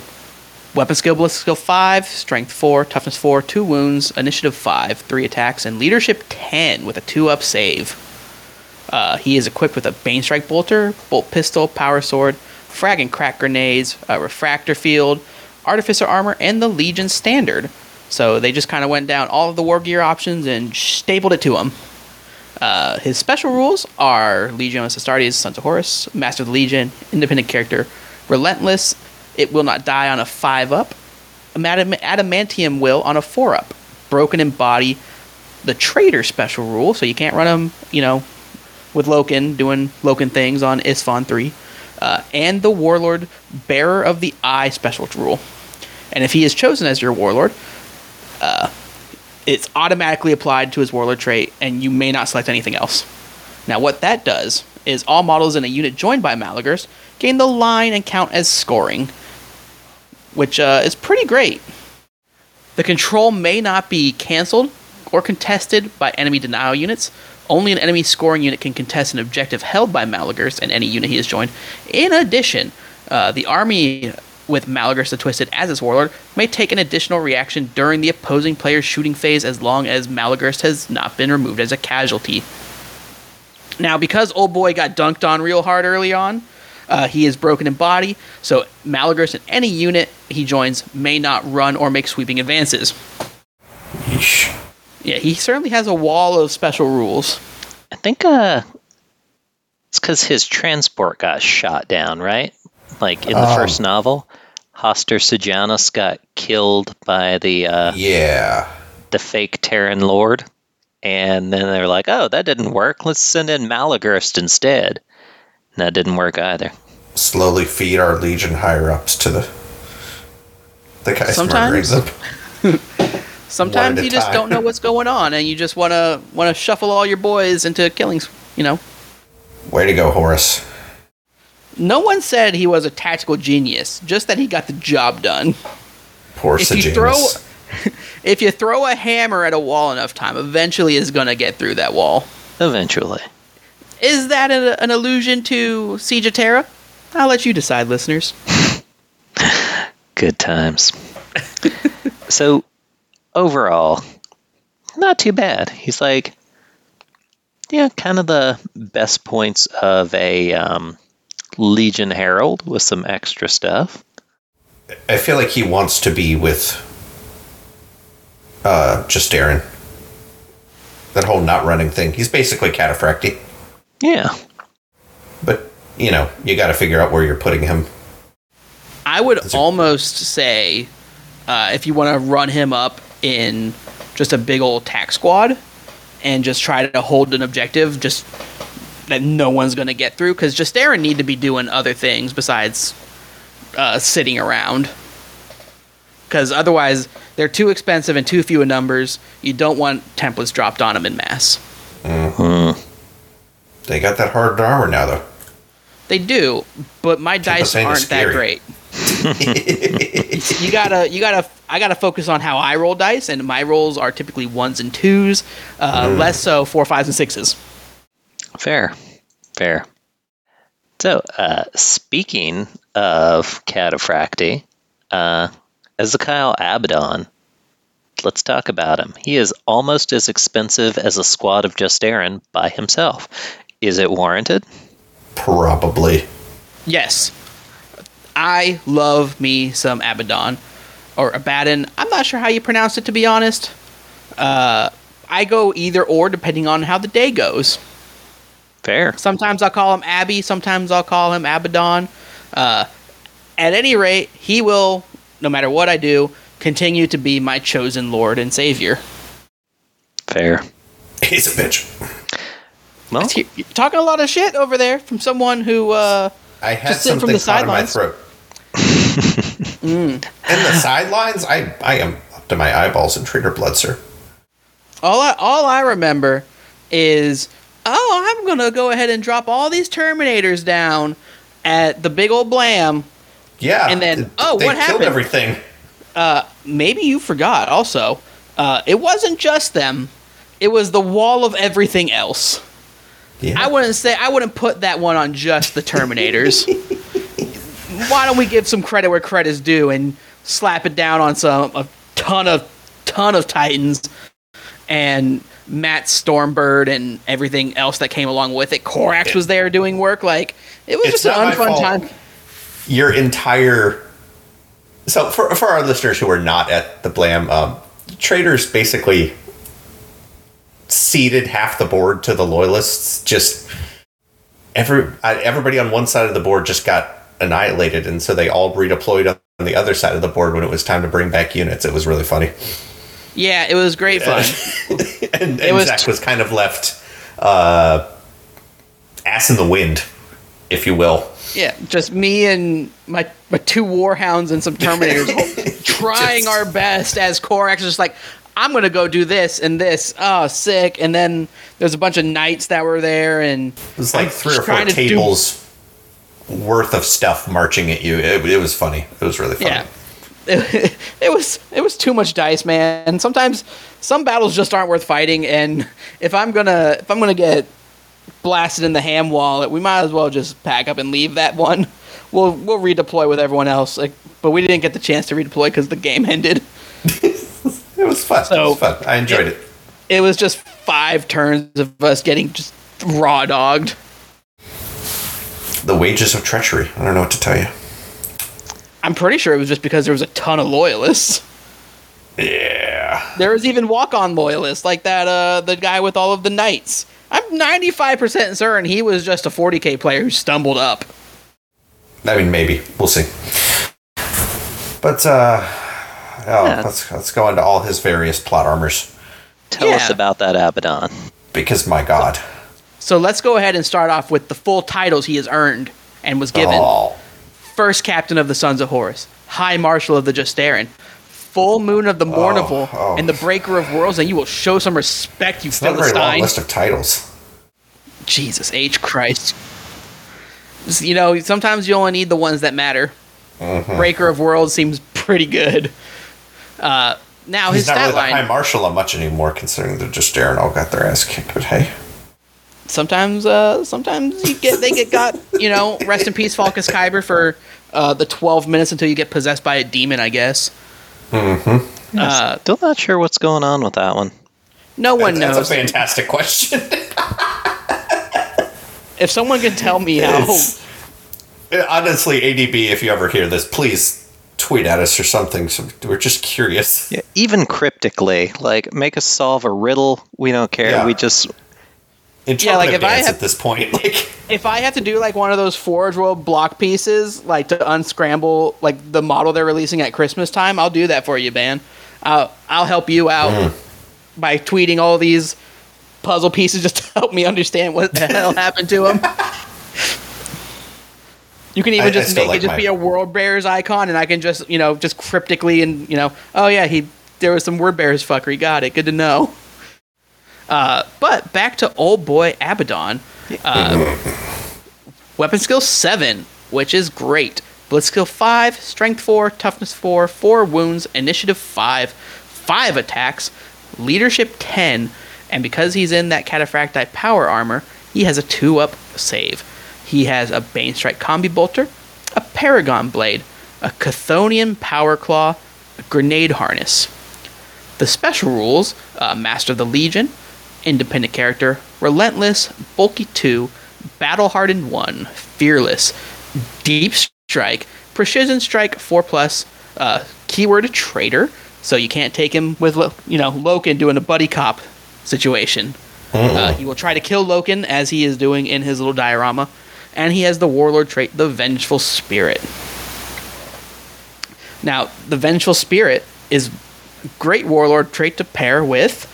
weapon skill, ballistic skill 5, strength 4, toughness 4, 2 wounds, initiative 5, 3 attacks, and leadership 10 with a 2 up save. Uh, he is equipped with a Bane Strike Bolter, Bolt Pistol, Power Sword, Frag and Crack Grenades, a Refractor Field, Artificer Armor, and the Legion Standard. So they just kind of went down all of the war gear options and stapled it to him. Uh, his special rules are Legiones Astartes, Sons of Horus, Master of the Legion, Independent Character, Relentless, It Will Not Die on a 5 up, Adam- Adamantium Will on a 4 up, Broken in Body, the Traitor special rule, so you can't run him, you know, with Loken doing Loken things on Isstvan 3, uh, and the Warlord Bearer of the Eye special rule. And if he is chosen as your Warlord, uh, it's automatically applied to his Warlord trait, and you may not select anything else. Now, what that does is all models in a unit joined by Maloghurst gain the line and count as scoring, which uh, is pretty great. The control may not be cancelled or contested by enemy denial units. Only an enemy scoring unit can contest an objective held by Maloghurst and any unit he has joined. In addition, uh, the army with Maloghurst the Twisted as its warlord may take an additional reaction during the opposing player's shooting phase as long as Maloghurst has not been removed as a casualty. Now, because Old Boy got dunked on real hard early on, uh, he is broken in body, so Maloghurst and any unit he joins may not run or make sweeping advances.
Yeesh.
Yeah, he certainly has a wall of special rules.
I think uh, it's because his transport got shot down, right? Like in the
Oh.
first novel, Hastur Sejanus got killed by the uh,
Yeah.
the fake Terran Lord, and then they're like, "Oh, that didn't work. Let's send in Maloghurst instead." And that didn't work either.
Slowly feed our Legion higher ups to the the guys
Sometimes.
them. (laughs)
Sometimes
One at a
you just
time.
don't know what's going on, and you just want to want to shuffle all your boys into killings. You know,
Way to go, Horus.
No one said he was a tactical genius, just that he got the job done.
Poor
If you
Sejanus.
throw, (laughs) if you throw a hammer at a wall enough time, eventually it's gonna get through that wall.
Eventually.
Is that a, an allusion to Siege of Terra? I'll let you decide, listeners. (laughs)
Good times. (laughs) so, overall, not too bad. He's like, yeah, kind of the best points of a um, Legion Herald with some extra stuff.
I feel like he wants to be with uh Justaerin. That whole not running thing. He's basically cataphractii.
Yeah,
But you know, you gotta figure out where you're putting him.
I would
That's a-
almost say, uh, if you want to run him up in just a big old tack squad and just try to hold an objective, just that no one's going to get through, because Justaerin need to be doing other things besides uh, sitting around. Because otherwise, they're too expensive and too few in numbers. You don't want templates dropped on them in mass. Mm-hmm.
They got that hard armor now though.
They do, but my dice aren't that great. (laughs) you gotta, you gotta, I gotta focus on how I roll dice, and my rolls are typically ones and twos, uh, less so four, fives, and sixes.
Fair. Fair. So, uh, speaking of cataphractii, uh, Ezekyle Abaddon, let's talk about him. He is almost as expensive as a squad of Justaerin by himself. Is it warranted?
Probably.
Yes, I love me some Abaddon or Abaddon. I'm not sure how you pronounce it to be honest. Uh, I go either or depending on how the day goes.
Fair.
Sometimes I'll call him Abby. Sometimes I'll call him Abaddon. Uh, at any rate, he will, no matter what I do, continue to be my chosen Lord and Savior.
Fair.
He's a bitch.
Well,
hear- You're talking a lot of shit over there from someone who. Uh,
I had
Just sitting
something
from the
caught in my
sidelines.
throat. (laughs) In the sidelines, I I am up to my eyeballs in traitor blood, sir.
all I all I remember is, oh, I'm gonna go ahead and drop all these Terminators down at the big old blam.
Yeah.
And then-
th-
oh,
they
what
killed
happened?
everything.
Uh, Maybe you forgot. Also, uh, it wasn't just them; it was the wall of everything else.
Yeah.
I wouldn't say I wouldn't put that one on just the Terminators. (laughs) Why don't we give some credit where credit's due and slap it down on some a ton of ton of Titans and Matt Stormbird and everything else that came along with it. Corax was there doing work. Like it was
It's
just an unfun time.
Your entire. So for for our listeners who are not at the Blam, um, traitors basically ceded half the board to the loyalists. Just every everybody on one side of the board just got annihilated, and so they all redeployed on the other side of the board when it was time to bring back units. It was really funny.
Yeah, it was great fun. (laughs)
and,
It was
Zach
t-
was kind of left uh, ass in the wind, if you will.
yeah, just me and my my two warhounds and some Terminators (laughs) trying
Just-
our best as Corax is just like. I'm gonna go do this and this. Oh, sick! And then there's a bunch of knights that were there, and
It was like three or four
to do-
tables worth of stuff marching at you. It, it was funny. It was really funny.
Yeah. It, it was it was too much dice, man. Sometimes some battles just aren't worth fighting, and if I'm gonna if I'm gonna get blasted in the ham wallet, we might as well just pack up and leave that one. We'll we'll redeploy with everyone else. Like, but we didn't get the chance to redeploy because the game ended. (laughs)
It was fun. it was fun. I enjoyed it.
It was just five turns of us getting just raw dogged.
The wages of treachery. I don't know what to tell you.
I'm pretty sure it was just because there was a ton of loyalists.
Yeah.
There was even walk-on loyalists like that. Uh, the guy with all of the knights. I'm 95% certain he was just a 40k player who stumbled up.
I mean, maybe. We'll see. But, uh, oh,
Yeah.
let's, let's go into all his various plot armors.
tell us about that Abaddon.
Because, my God.
So let's go ahead and start off with the full titles he has earned and was given.
Oh.
First Captain of the Sons of Horus, High Marshal of the Justaerin, full moon of the Mournival
oh.
and the Breaker of Worlds, and you will show some respect, you
It's not a very long list of titles.
Jesus H Christ. You know, sometimes you only need the ones that matter.
Mm-hmm.
Breaker of Worlds seems pretty good. Uh, now
He's
his
not
stat
really the high marshal much anymore, considering they're Justaerin all got their ass kicked. But hey,
sometimes, uh, sometimes you get they get got. You know, rest in peace, Falkus Kibre for uh, the twelve minutes until you get possessed by a demon. I guess. Mm-hmm. Uh,
Still not sure what's going on with that one.
no one
that's
knows.
That's a fantastic question.
if someone could tell me how.
It's- Honestly, ADB, if you ever hear this, please tweet at us or something. So we're just curious.
Yeah, even cryptically, like make us solve a riddle. We don't care.
Yeah.
We just
Interpretive
like, if I have-
at this point, (laughs) like
if I had to do like one of those Forge World block pieces, like to unscramble like the model they're releasing at Christmas time, I'll do that for you, Ben. I'll I'll help you out mm. by tweeting all these puzzle pieces just (laughs) to help me understand what the hell happened to them. (laughs) You can even
I- I
just
still
make
like
it just
my-
be a Word Bearers icon, and I can just you know just cryptically and you know oh yeah he there was some Word Bearers fuckery. Got it. Good to know. Uh, but back to old boy Abaddon. Uh, Weapon skill 7, which is great. Blitz skill 5, strength 4, toughness 4, 4 wounds, initiative 5, 5 attacks, leadership 10, and because he's in that cataphractii power armor, he has a 2 up save. He has a Bane Strike Combi Bolter, a Paragon Blade, a Chthonian Power Claw, a Grenade Harness. The special rules uh, Master of the Legion, Independent Character, Relentless, Bulky 2, Battle Hardened 1, Fearless, Deep Strike, Precision Strike 4 plus, uh, keyword Traitor, so you can't take him with, you know, Loken doing a buddy cop situation. Uh, he will try to kill Loken as he is doing in his little diorama, and he has the Warlord trait, the Vengeful Spirit. Now, the Vengeful Spirit is great warlord trait to pair with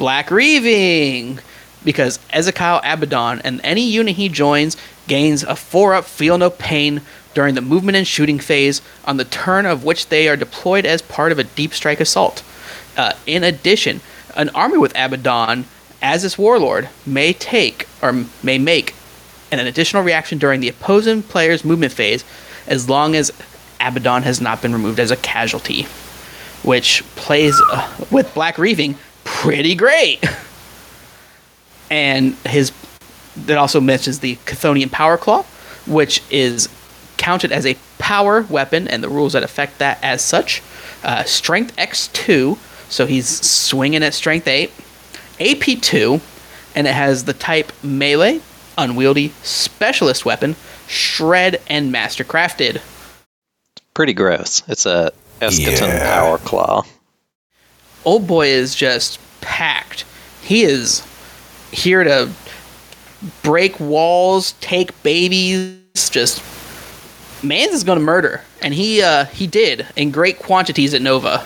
Black Reaving. Because Ezekyle Abaddon and any unit he joins gains a 4 up Feel No Pain during the movement and shooting phase on the turn of which they are deployed as part of a deep strike assault. Uh, in addition, an army with Abaddon as its warlord may take or may make an additional reaction during the opposing player's movement phase as long as Abaddon has not been removed as a casualty, which plays uh, with Black Reaving pretty great. And his that also mentions the Chthonian Power Claw, which is counted as a power weapon, and the rules that affect that as such. Uh, strength X2, so he's swinging at strength 8. AP2, and it has the type melee, unwieldy, specialist weapon, shred, and mastercrafted.
pretty gross. It's a eschaton
Yeah.
power claw.
Old boy is just packed. He is here to break walls, take babies, just Mans is going to murder, and he uh, he did in great quantities at Nova.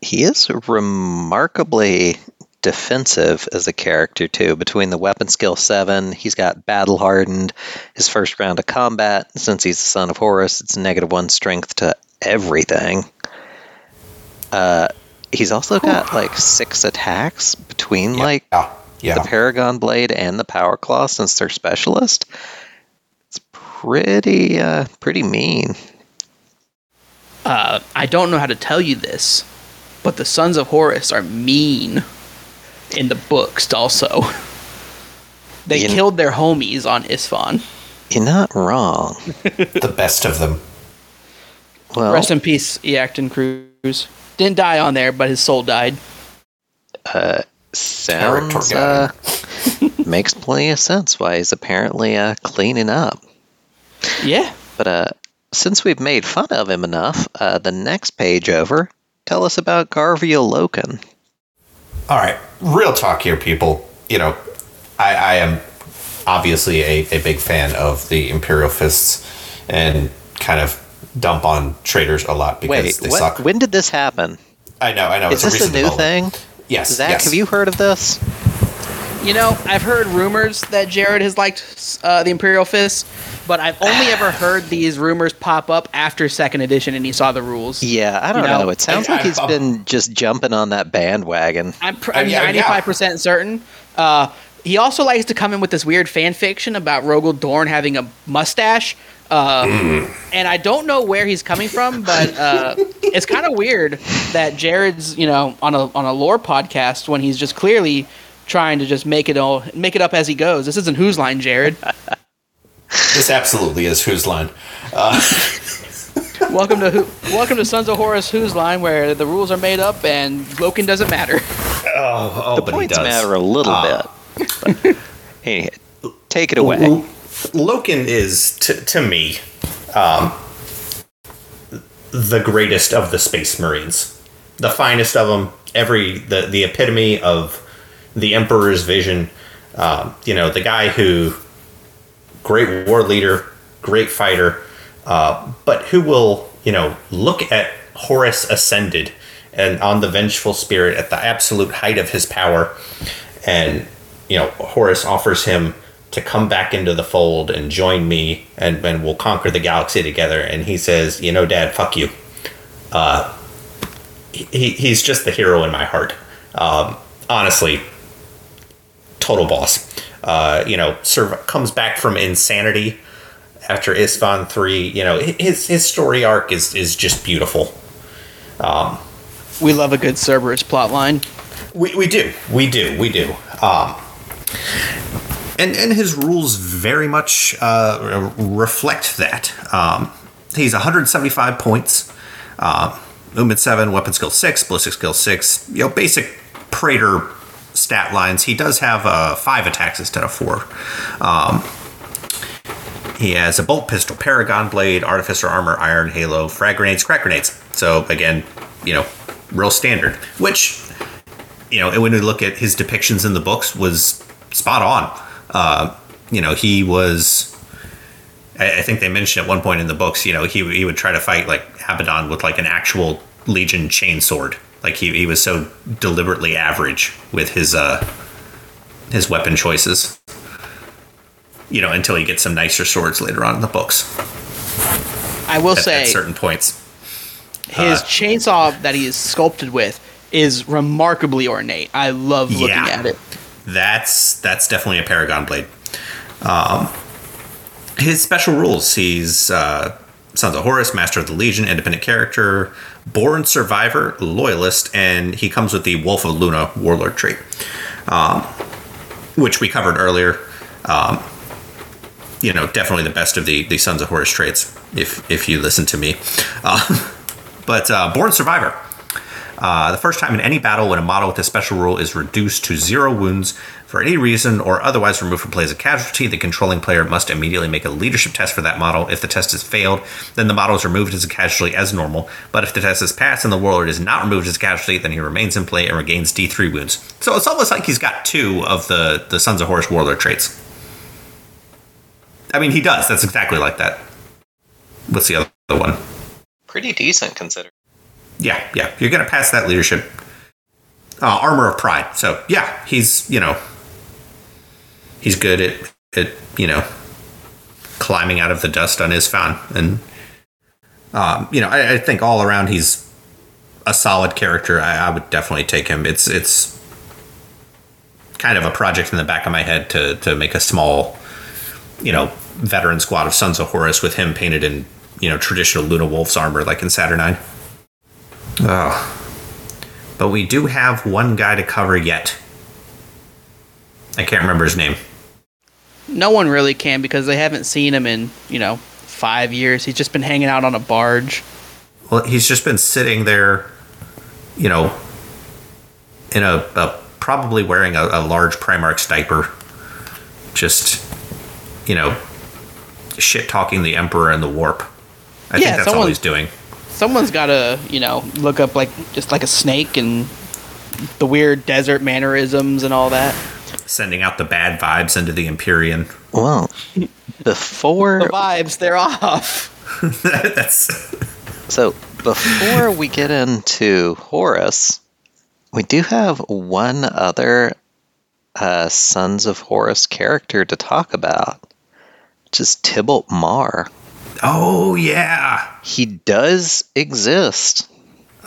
He is remarkably defensive as a character too. Between the weapon skill seven, he's got battle hardened. His first round of combat, since he's the son of Horus, it's negative one strength to everything. Uh, he's also got like six attacks between like
yeah, yeah.
the Paragon Blade and the Power Claw since they're specialist. It's pretty uh, pretty mean.
Uh, I don't know how to tell you this, but the Sons of Horus are mean in the books. Also, (laughs) they
You-
killed their homies on Isstvan.
You're not wrong. (laughs)
the best of them.
Well,
Rest in peace, Iacton Qruze. Didn't die on there, but his soul died.
Uh, sounds uh, (laughs) makes plenty of sense why he's apparently uh, cleaning up.
Yeah.
But uh, since we've made fun of him enough, uh, the next page over, tell us about Garviel Loken.
All right, real talk here, people. You know, I, I am obviously a, a big fan of the Imperial Fists and kind of dump on traitors a lot because
Wait,
they
what,
suck.
when did this happen?
I know, I know.
Is
it's
this a
recent
new
development.
thing?
Yes.
Zach,
yes.
have you heard of this?
You know, I've heard rumors that Jared has liked uh, the Imperial Fist, but I've only (sighs) ever heard these rumors pop up after second edition and he saw the rules.
Yeah, I don't
You know,
know. It sounds
I-
like he's
I-
been just jumping on that bandwagon.
I'm, pr- I'm
yeah, yeah.
95% certain. Uh, he also likes to come in with this weird fan fiction about Rogal Dorn having a mustache. Uh, And I don't know where he's coming from, but uh, it's kind of weird that Jared's, you know, on a on a lore podcast when he's just clearly trying to just make it all make it up as he goes. This isn't whose line, Jared.
This absolutely is whose line. (laughs)
welcome to who, welcome to Sons of Horus Whose line, where the rules are made up and Loken doesn't matter.
Oh, oh
the
but he
points
does.
matter a little
Ah.
bit. But, (laughs) hey, take it away.
L- Loken is to to me um, the greatest of the space marines, the finest of them. Every the the epitome of the emperor's vision. Um, you know, the guy who great war leader, great fighter, uh, but who will you know look at Horus ascended and on the vengeful spirit at the absolute height of his power, and you know Horus offers him to come back into the fold and join me, and and we'll conquer the galaxy together. And he says, you know, Dad, fuck you. Uh, he, he's just the hero in my heart. Um, honestly, total boss. Uh, you know, serv- comes back from insanity after Isstvan three. You know, his his story arc is is just beautiful.
Um, we love a good Cerberus plotline.
We, we do. We do. We do. Um, and, and his rules very much uh, reflect that. Um, he's 175 points. Uh, movement 7, weapon skill 6, ballistic skill 6. You know, basic Praetor stat lines. He does have uh, 5 attacks instead of 4. Um, he has a bolt pistol, paragon blade, artificer armor, iron halo, frag grenades, crack grenades. So again, you know, real standard. Which, you know, when we look at his depictions in the books, was spot on. Uh, you know, he was. I, I think they mentioned at one point in the books, you know, he he would try to fight like Abaddon with like an actual Legion chainsword. Like he, he was so deliberately average with his uh his weapon choices you know, until he gets some nicer swords later on in the books
I will
at,
say
at certain points.
his
uh,
chainsaw that he is sculpted with is remarkably ornate. I love looking
Yeah.
at it.
That's that's definitely a Paragon blade. Um, his special rules: he's uh, Sons of Horus, Master of the Legion, independent character, born survivor, loyalist, and he comes with the Wolf of Luna warlord trait, um, which we covered earlier. Um, you know, definitely the best of the the Sons of Horus traits. If if you listen to me, uh, (laughs) but uh, born survivor. Uh, the first time in any battle when a model with a special rule is reduced to zero wounds for any reason or otherwise removed from play as a casualty, the controlling player must immediately make a leadership test for that model. If the test is failed, then the model is removed as a casualty as normal. But if the test is passed and the warlord is not removed as a casualty, then he remains in play and regains D3 wounds. So it's almost like he's got two of the, the Sons of Horus warlord traits. I mean, he does. That's exactly like that. What's the other one?
Pretty decent considering.
Yeah, yeah. You're going to pass that leadership. Uh, armor of pride. So, yeah, he's, you know, he's good at, at, you know, climbing out of the dust on Isstvan. And, um, you know, I, I think all around he's a solid character. I, I would definitely take him. It's, it's kind of a project in the back of my head to, to make a small, you know, veteran squad of Sons of Horus with him painted in, you know, traditional Luna Wolf's armor like in Saturnine. Oh. But we do have one guy to cover yet. I can't remember his name.
No one really can because they haven't seen him in, you know, five years. He's just been hanging out on a barge.
Well, he's just been sitting there, you know, in a, a probably wearing a, a large Primarch diaper, just, you know, shit talking the Emperor and the Warp. I
Yeah,
think that's all he's doing.
Someone's got to, you know, look up like just like a snake and the weird desert mannerisms and all that.
Sending out the bad vibes into the Empyrean.
Well, before
The vibes, they're off. (laughs)
that's
So before we get into Horus, we do have one other uh, Sons of Horus character to talk about, which is Tybalt Marr.
Oh yeah.
He does exist.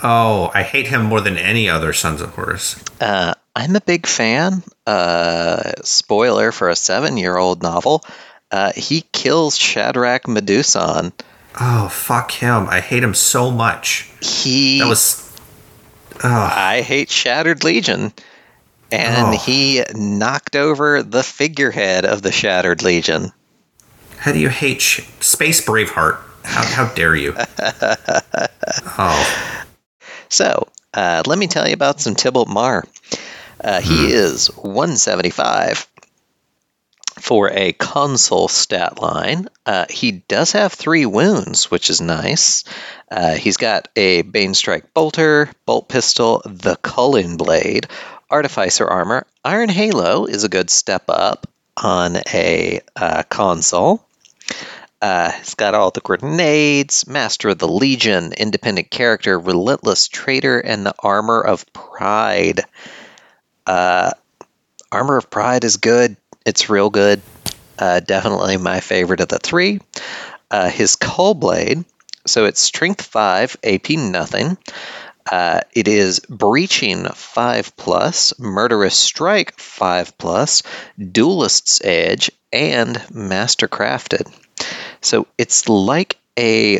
Oh, I hate him more than any other Sons of Horus.
Uh, I'm a big fan. Uh, spoiler for a seven year old novel. Uh, he kills Shadrak Meduson.
Oh fuck him! I hate him so much.
He
That was. Oh,
I hate Shattered Legion. And
Oh.
he knocked over the figurehead of the Shattered Legion.
How do you hate sh- Space Braveheart? How, how dare you? (laughs) oh,
So, uh, let me tell you about some Tybalt Marr. Uh, he is 175 for a consul stat line. Uh, he does have three wounds, which is nice. Uh, he's got a Bane Strike Bolter, Bolt Pistol, the Cullen Blade, Artificer Armor. Iron Halo is a good step up on a uh, consul. Uh, it's got all the grenades, Master of the Legion, independent character, relentless traitor, and the Armor of Pride. Uh, Armor of Pride is good. It's real good. Uh, definitely my favorite of the three. Uh, his Cull Blade, so it's Strength 5, AP nothing. Uh, it is Breaching 5 plus, Murderous Strike 5 plus, Duelist's Edge, and Mastercrafted. So it's like a,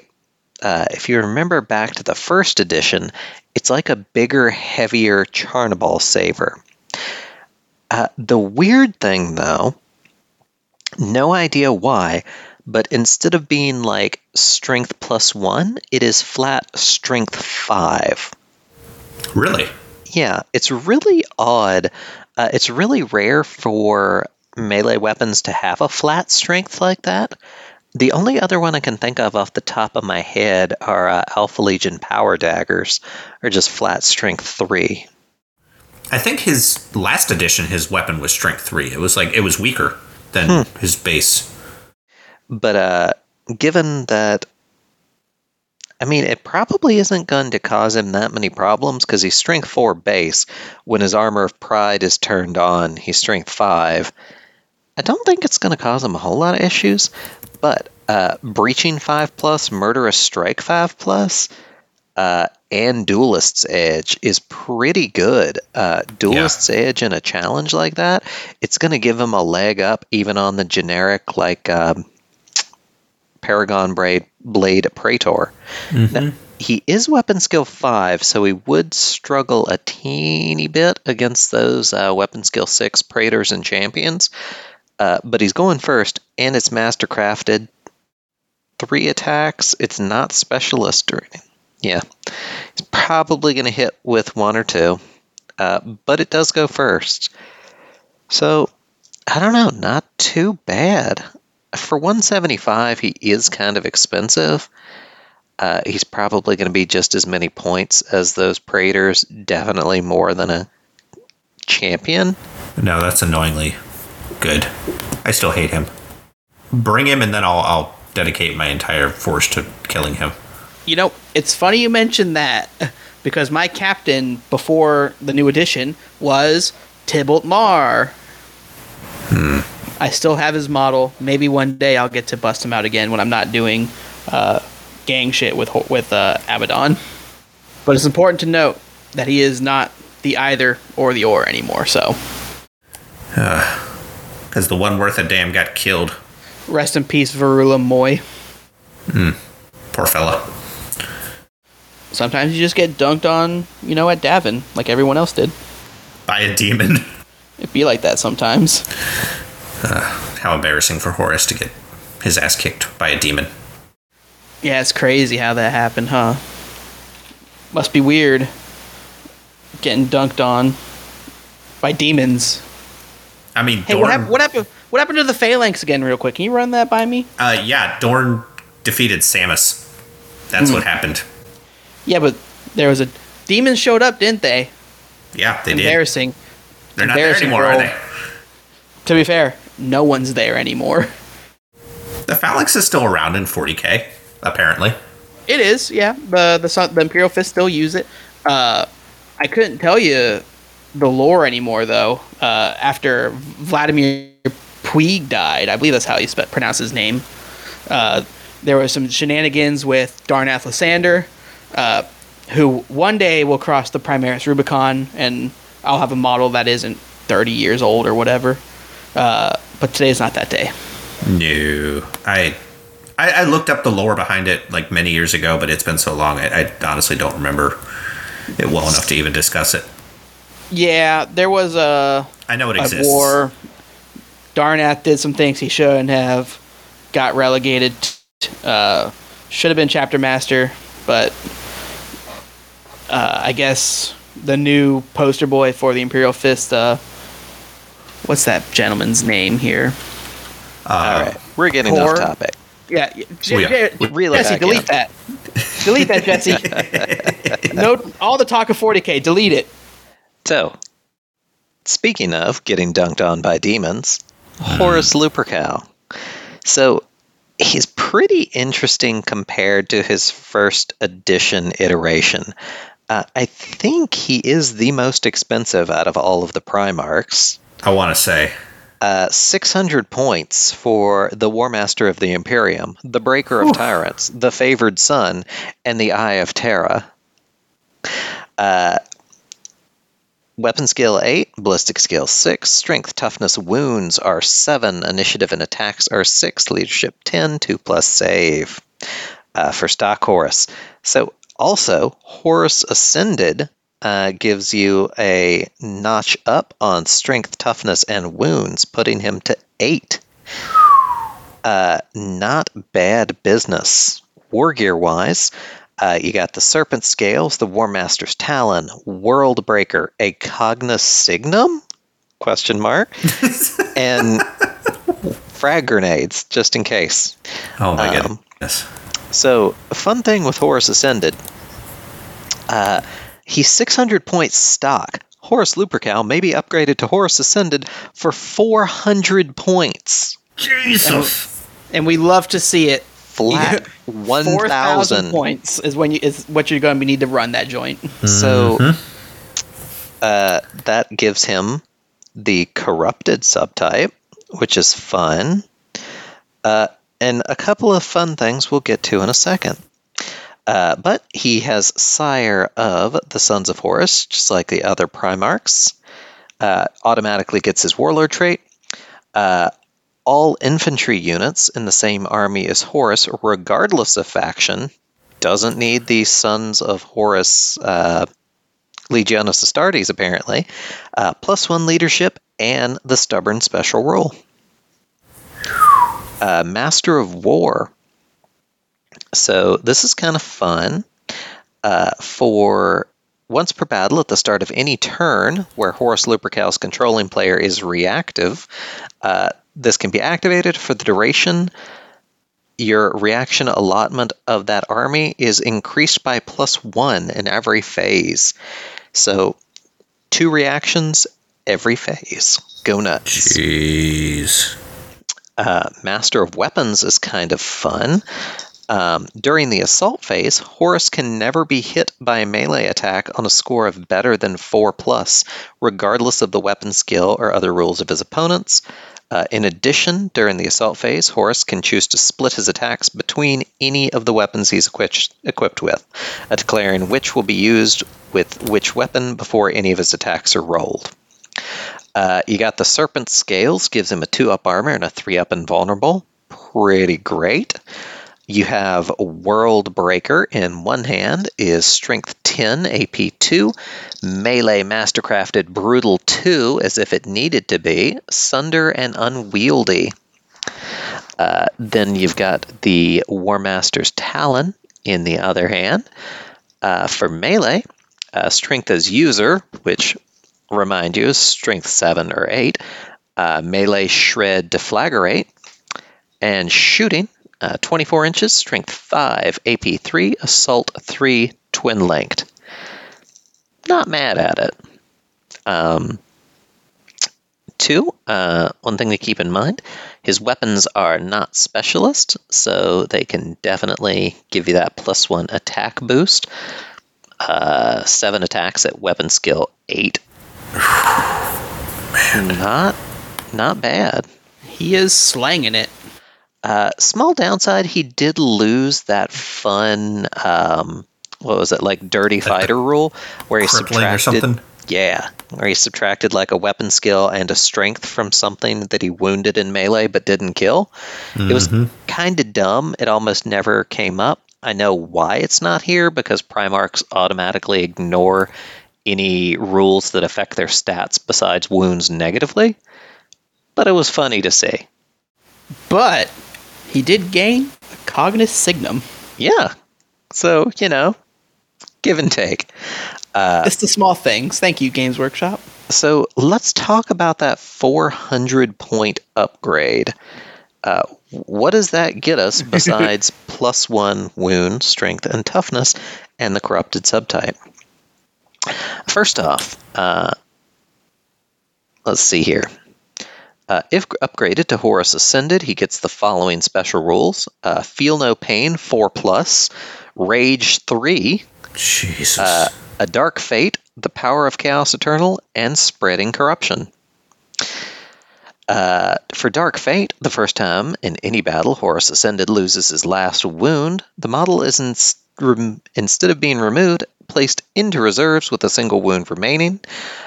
uh, if you remember back to the first edition, it's like a bigger, heavier Charnabal sabre. Uh, the weird thing, though, no idea why, but instead of being like strength plus one, it is flat strength five.
really?
Yeah, it's really odd. Uh, it's really rare for melee weapons to have a flat strength like that. The only other one I can think of off the top of my head are uh, Alpha Legion power daggers, or just flat strength three.
I think his last edition, his weapon was Strength Three. It was like it was weaker than his base.
But uh, given that, I mean, it probably isn't going to cause him that many problems because he's strength four base. When his armor of pride is turned on, he's strength five. I don't think it's going to cause him a whole lot of issues. But uh, breaching five plus, murderous strike five plus, uh, and duelist's edge is pretty good. Uh, duelist's edge in a challenge like that, it's going to give him a leg up even on the generic like um, Paragon Blade Blade Praetor. Now, he is weapon skill five, so he would struggle a teeny bit against those uh, weapon skill six Praetors and champions. Uh, but he's going first, and it's mastercrafted. Three attacks. It's not specialist or anything. Yeah, he's probably going to hit with one or two, uh, but it does go first. So I don't know, not too bad. For 175, he is kind of expensive. Uh, he's probably going to be just as many points as those Praetors, definitely more than a champion.
No, that's annoyingly good. I still hate him. Bring him, and then I'll I'll dedicate my entire force to killing him.
You know, it's funny you mentioned that because my captain before the new edition was Tybalt Marr. I still have his model. Maybe one day I'll get to bust him out again when I'm not doing uh, gang shit with with uh, Abaddon. But it's important to note that he is not the either or the or anymore. So (sighs)
Because the one worth a damn got killed.
rest in peace, Verulam Moy. Hmm.
Poor fella.
Sometimes you just get dunked on, you know, at Davin like everyone else did.
By a demon. (laughs)
It'd be like that sometimes.
Uh, how embarrassing for Horus to get his ass kicked by a demon.
Yeah, it's crazy how that happened, huh? Must be weird getting dunked on by demons.
I mean,
Hey,
Dorn.
what, hap- what happened? What happened to the Phalanx again, real quick? Can you run that by me?
uh, yeah, Dorn defeated Samus. That's
Hmm.
what happened.
Yeah, but there was a demons showed up, didn't they?
Yeah, they did.
Embarrassing.
They're not there
embarrassing
anymore, are they?
To be fair, no one's there anymore. (laughs)
The Phalanx is still around in 40k, apparently.
It is, yeah. The the the Imperial Fist still use it. Uh, I couldn't tell you the lore anymore, though. Uh, after Vladimir Puig died, I believe that's how you spe- pronounce his name. Uh, there was some shenanigans with Darnath Lysander, uh, who one day will cross the Primaris Rubicon, and I'll have a model that isn't 30 years old or whatever. Uh, but today's not that day.
No, I, I I looked up the lore behind it like many years ago, but it's been so long, I, I honestly don't remember it well enough to even discuss it.
Yeah, there was a,
I know it
a
exists.
war. Darnath did some things he shouldn't have. Got relegated. Uh, should have been chapter master, but uh, I guess the new poster boy for the Imperial Fist. Uh, what's that gentleman's name here?
All right, we're getting
Tor?
off topic.
Yeah, J-
Oh, yeah.
J-
Reel it
Jesse, delete
in.
that. delete that, Jesse. (laughs) Note all the talk of 40k. Delete it.
So, speaking of getting dunked on by demons, Horus Lupercal. So, he's pretty interesting compared to his first edition iteration. Uh, I think he is the most expensive out of all of the Primarchs.
I want to say
Uh, 600 points for the War Master of the Imperium, the Breaker of Tyrants, the Favored Son, and the Eye of Terra. Uh, weapon skill 8, ballistic skill 6, strength, toughness, wounds are 7, initiative and attacks are 6, leadership 10, 2 plus save uh, for stock Horus. So, also, Horus Ascended uh, gives you a notch up on strength, toughness, and wounds, putting him to 8. Uh, not bad business. War gear wise, uh, you got the Serpent Scales, the War Master's Talon, World Breaker, a Cognis Signum? Question mark. (laughs) and frag grenades, just in case.
Oh my
Um,
goodness.
So, fun thing with Horus Ascended, uh, he's 600 points stock. Horus Lupercal may be upgraded to Horus Ascended for 400 points.
Jesus.
And we love to see it.
Flat
Four thousand
1,000.
points is when you is what you're going to need to run that joint.
So
Mm-hmm.
uh, that gives him the corrupted subtype, which is fun. Uh, and a couple of fun things we'll get to in a second. Uh, but he has Sire of the Sons of Horus, just like the other Primarchs. Uh, automatically gets his Warlord trait. Uh, all infantry units in the same army as Horus, regardless of faction, doesn't need the Sons of Horus uh, Legiones Astartes, apparently, uh, plus one leadership and the stubborn special rule. Uh, Master of War. So this is kind of fun. Uh, for once per battle at the start of any turn where Horus Lupercal's controlling player is reactive, uh, this can be activated for the duration. Your reaction allotment of that army is increased by plus one in every phase. So, two reactions every phase. Go nuts.
Jeez.
Uh, Master of Weapons is kind of fun. Um, during the assault phase, Horus can never be hit by a melee attack on a score of better than 4 plus, regardless of the weapon skill or other rules of his opponents. Uh, in addition, during the assault phase, Horus can choose to split his attacks between any of the weapons he's equipped, equipped with, uh, declaring which will be used with which weapon before any of his attacks are rolled. Uh, you got the Serpent Scales, gives him a 2 up armor and a 3 up invulnerable. Pretty great. You have World Breaker in one hand, is Strength 10, AP 2, Melee Mastercrafted Brutal 2, as if it needed to be, Sunder and Unwieldy. Uh, then you've got the War Master's Talon in the other hand. Uh, for Melee, uh, Strength as User, which remind you is Strength 7 or 8, uh, Melee Shred Deflagrate, and Shooting, uh, 24 inches, strength 5, AP 3, assault 3, twin linked. Not mad at it. Um, two, uh, one thing to keep in mind his weapons are not specialist, so they can definitely give you that plus one attack boost. Uh, seven attacks at weapon skill 8. (sighs) Not, not bad.
He is slanging it.
Uh, small downside, he did lose that fun. Um, what was it like? Dirty fighter rule where he
crippling or
subtracted.
something?
Yeah, where he subtracted like a weapon skill and a strength from something that he wounded in melee but didn't kill. It was kind of dumb. It almost never came up. I know why it's not here because Primarchs automatically ignore any rules that affect their stats besides wounds negatively. But it was funny to see.
But he did gain a Cognis Signum.
Yeah. So, you know, give and take.
Uh, it's the small things. Thank you, Games Workshop.
So let's talk about that 400 point upgrade. Uh, what does that get us (laughs) besides plus one wound, strength, and toughness, and the corrupted subtype? First off, uh, let's see here. Uh, if upgraded to Horus Ascended, he gets the following special rules: uh, Feel No Pain, four plus, Rage three,
Jesus.
uh, a dark fate, the power of chaos eternal, and spreading corruption. Uh, for Dark Fate, the first time in any battle Horus Ascended loses his last wound, the model is ins- rem- instead of being removed, placed into reserves with a single wound remaining.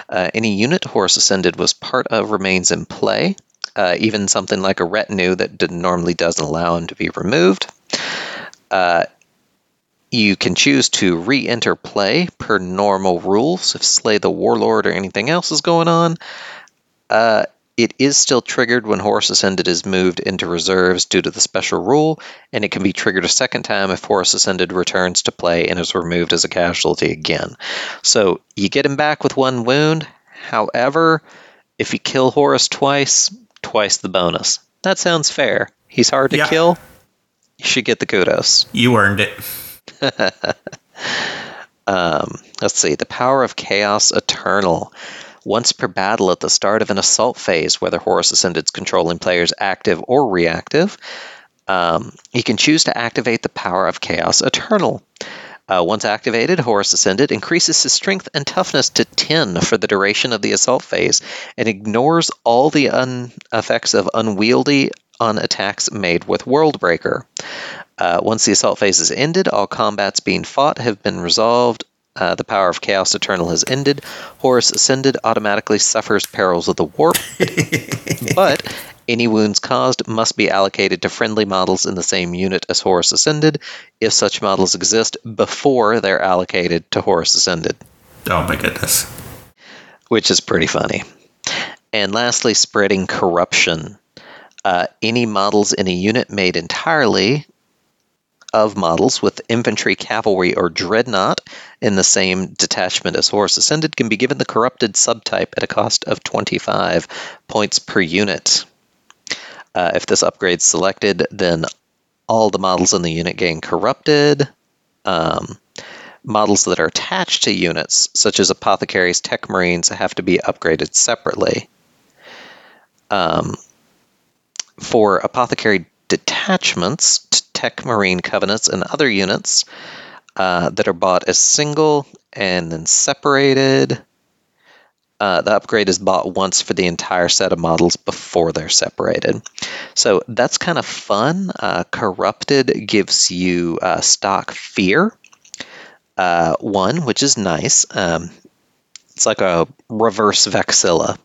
Uh, any unit Horus Ascended was part of remains in play. Uh, even something like a retinue that normally doesn't allow him to be removed. Uh, you can choose to re enter play per normal rules if Slay the Warlord or anything else is going on. It is still triggered when Horus Ascended is moved into reserves due to the special rule, and it can be triggered a second time if Horus Ascended returns to play and is removed as a casualty again. So you get him back with one wound. However, if you kill Horus twice, twice the bonus. That sounds fair. He's hard to
Yeah.
kill. You should get the kudos.
you earned it. (laughs) (laughs)
Um, let's see. The power of chaos eternal. Once per battle at the start of an assault phase, whether Horus Ascended's controlling players active or reactive, um, you can choose to activate the power of chaos eternal. Uh, once activated, Horus Ascended increases his strength and toughness to 10 for the duration of the assault phase and ignores all the un- effects of unwieldy on attacks made with Worldbreaker. Uh, once the assault phase is ended, all combats being fought have been resolved. Uh, the power of Chaos Eternal has ended. Horus Ascended automatically suffers perils of the warp, (laughs) but any wounds caused must be allocated to friendly models in the same unit as Horus Ascended if such models exist before they're allocated to Horus Ascended
Oh my goodness.
which is pretty funny. And lastly, spreading corruption. Uh, any models in a unit made entirely of models with infantry, cavalry, or dreadnought in the same detachment as Horus Ascended can be given the corrupted subtype at a cost of 25 points per unit. Uh, if this upgrade's selected, then all the models in the unit gain corrupted. Um, models that are attached to units, such as apothecaries, tech marines, have to be upgraded separately. Um, for apothecary detachments, tech marine covenants, and other units uh, that are bought as single and then separated, uh, the upgrade is bought once for the entire set of models before they're separated. So that's kind of fun. Uh, Corrupted gives you uh, stock fear uh, one, which is nice. Um, it's like a reverse Vexilla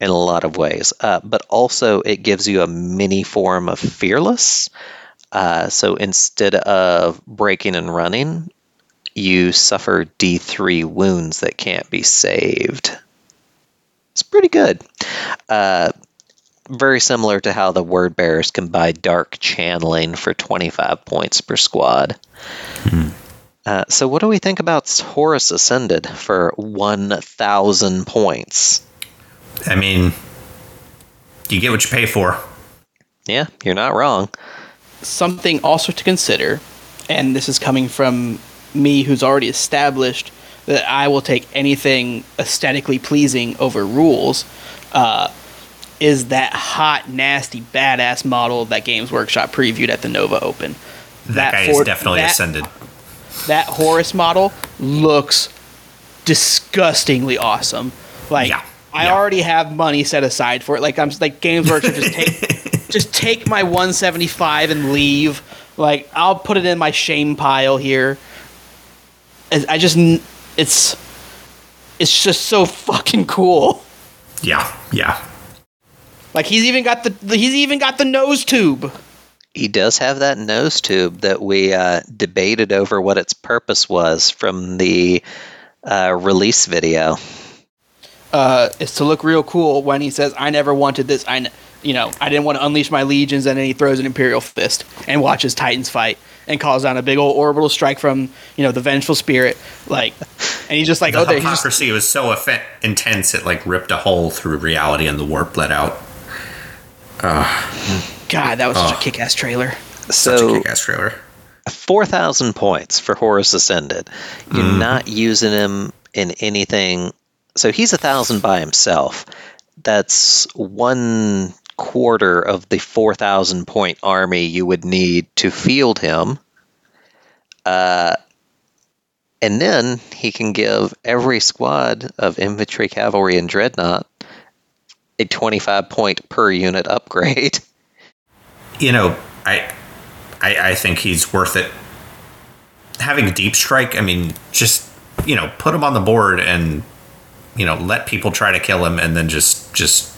in a lot of ways, uh, but also it gives you a mini form of fearless. Uh, so instead of breaking and running, you suffer D3 wounds that can't be saved. It's pretty good. Uh, very similar to how the word bearers can buy dark channeling for 25 points per squad. Uh, so, what do we think about Horus Ascended for 1,000 points?
I mean, you get what you pay for.
Yeah, you're not wrong.
Something also to consider, and this is coming from me who's already established that I will take anything aesthetically pleasing over rules, uh, is that hot, nasty, badass model that Games Workshop previewed at the Nova Open.
That, guy
Ford-
is definitely
that-
ascended.
that Horus model looks disgustingly awesome. Like
Yeah.
I
Yeah.
already have money set aside for it. Like I'm like Games Workshop just take (laughs) just take my 175 and leave. Like I'll put it in my shame pile here. I I just it's it's just so fucking cool.
Yeah, yeah.
Like he's even got the the- he's even got the nose tube.
He does have that nose tube that we uh, debated over what its purpose was from the uh, release video.
Uh, is to look real cool when he says, "I never wanted this. I, n- you know, I didn't want to unleash my legions." And then he throws an imperial fist and watches Titans fight and calls down a big old orbital strike from you know the vengeful spirit. Like, and he's just like,
The
"Oh, there." He's just,
hypocrisy was so effe- intense it like ripped a hole through reality and the warp let out.
God, that was such a kick-ass trailer.
Such a
So
kick-ass trailer.
4,000 points for Horus Ascended. You're mm-hmm. not using him in anything. So he's a 1,000 by himself. That's one quarter of the 4,000 point army you would need to field him. Uh, and then he can give every squad of infantry, cavalry, and dreadnought a 25 point per unit upgrade. (laughs)
you know, I, I, I think he's worth it. Having a deep strike, I mean, just you know, put him on the board and you know, let people try to kill him, and then just just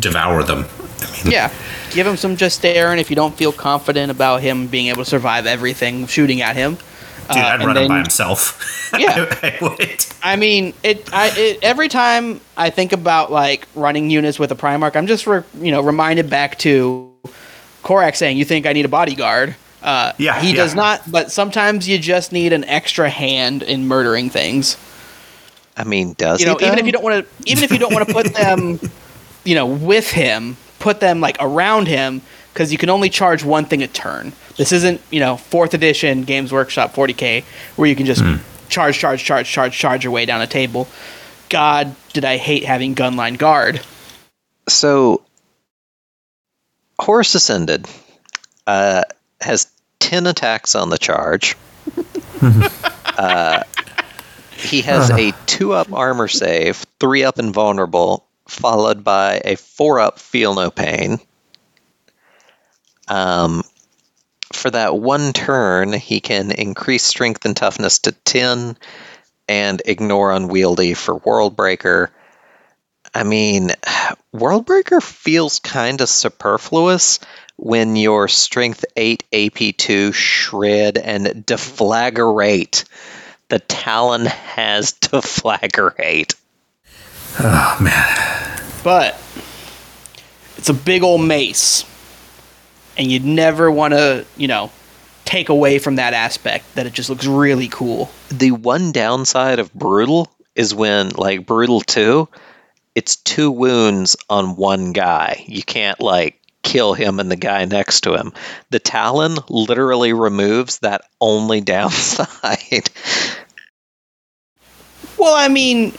devour them. I mean,
Yeah, give him some just stare, and if you don't feel confident about him being able to survive everything shooting at him,
dude,
uh,
I'd
and
run him by himself. (laughs)
Yeah.
I, would.
I mean, it, I, it. Every time I think about like running units with a Primarch, I'm just re, you know reminded back to Korak saying, "You think I need a bodyguard?" Uh,
Yeah,
he
yeah.
does not. But sometimes you just need an extra hand in murdering things.
I mean, does
You know,
he?
even if you don't want to, even if you don't want to put them, (laughs) you know, with him, put them like around him because you can only charge one thing a turn. This isn't you know fourth edition Games Workshop 40k where you can just charge, charge, charge, charge, charge your way down a table. God, did I hate having gunline guard?
So, Horus Ascended uh, has 10 attacks on the charge. (laughs) uh, he has a 2 up armor save, 3 up invulnerable, followed by a 4 up feel no pain. Um, for that one turn, he can increase strength and toughness to 10 and ignore unwieldy for World Breaker. I mean, (sighs) Worldbreaker feels kind of superfluous when your Strength 8 AP2 Shred and Deflagrate. The Talon has (laughs) Deflagrate.
Oh man,
But it's a big old mace, and you'd never want to, you know, take away from that aspect that it just looks really cool.
The one downside of Brutal is when, like Brutal 2, it's two wounds on one guy. You can't, like, kill him and the guy next to him. The Talon literally removes that only (laughs) downside.
Well, I mean,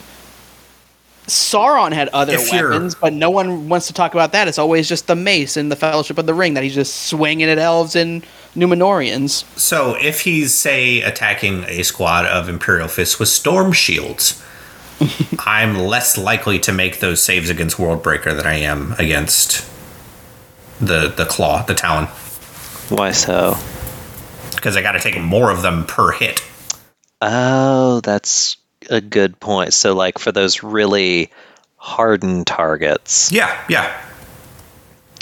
Sauron had other
If
weapons, but no one wants to talk about that. It's always just the mace and the Fellowship of the Ring that he's just swinging at elves and Numenoreans.
So if he's say attacking a squad of Imperial Fists with storm shields, (laughs) I'm less likely to make those saves against Worldbreaker than I am against the the claw, the talon,
Why so?
because I got to take more of them per hit.
Oh, that's a good point. So, like for those really hardened targets,
Yeah, yeah.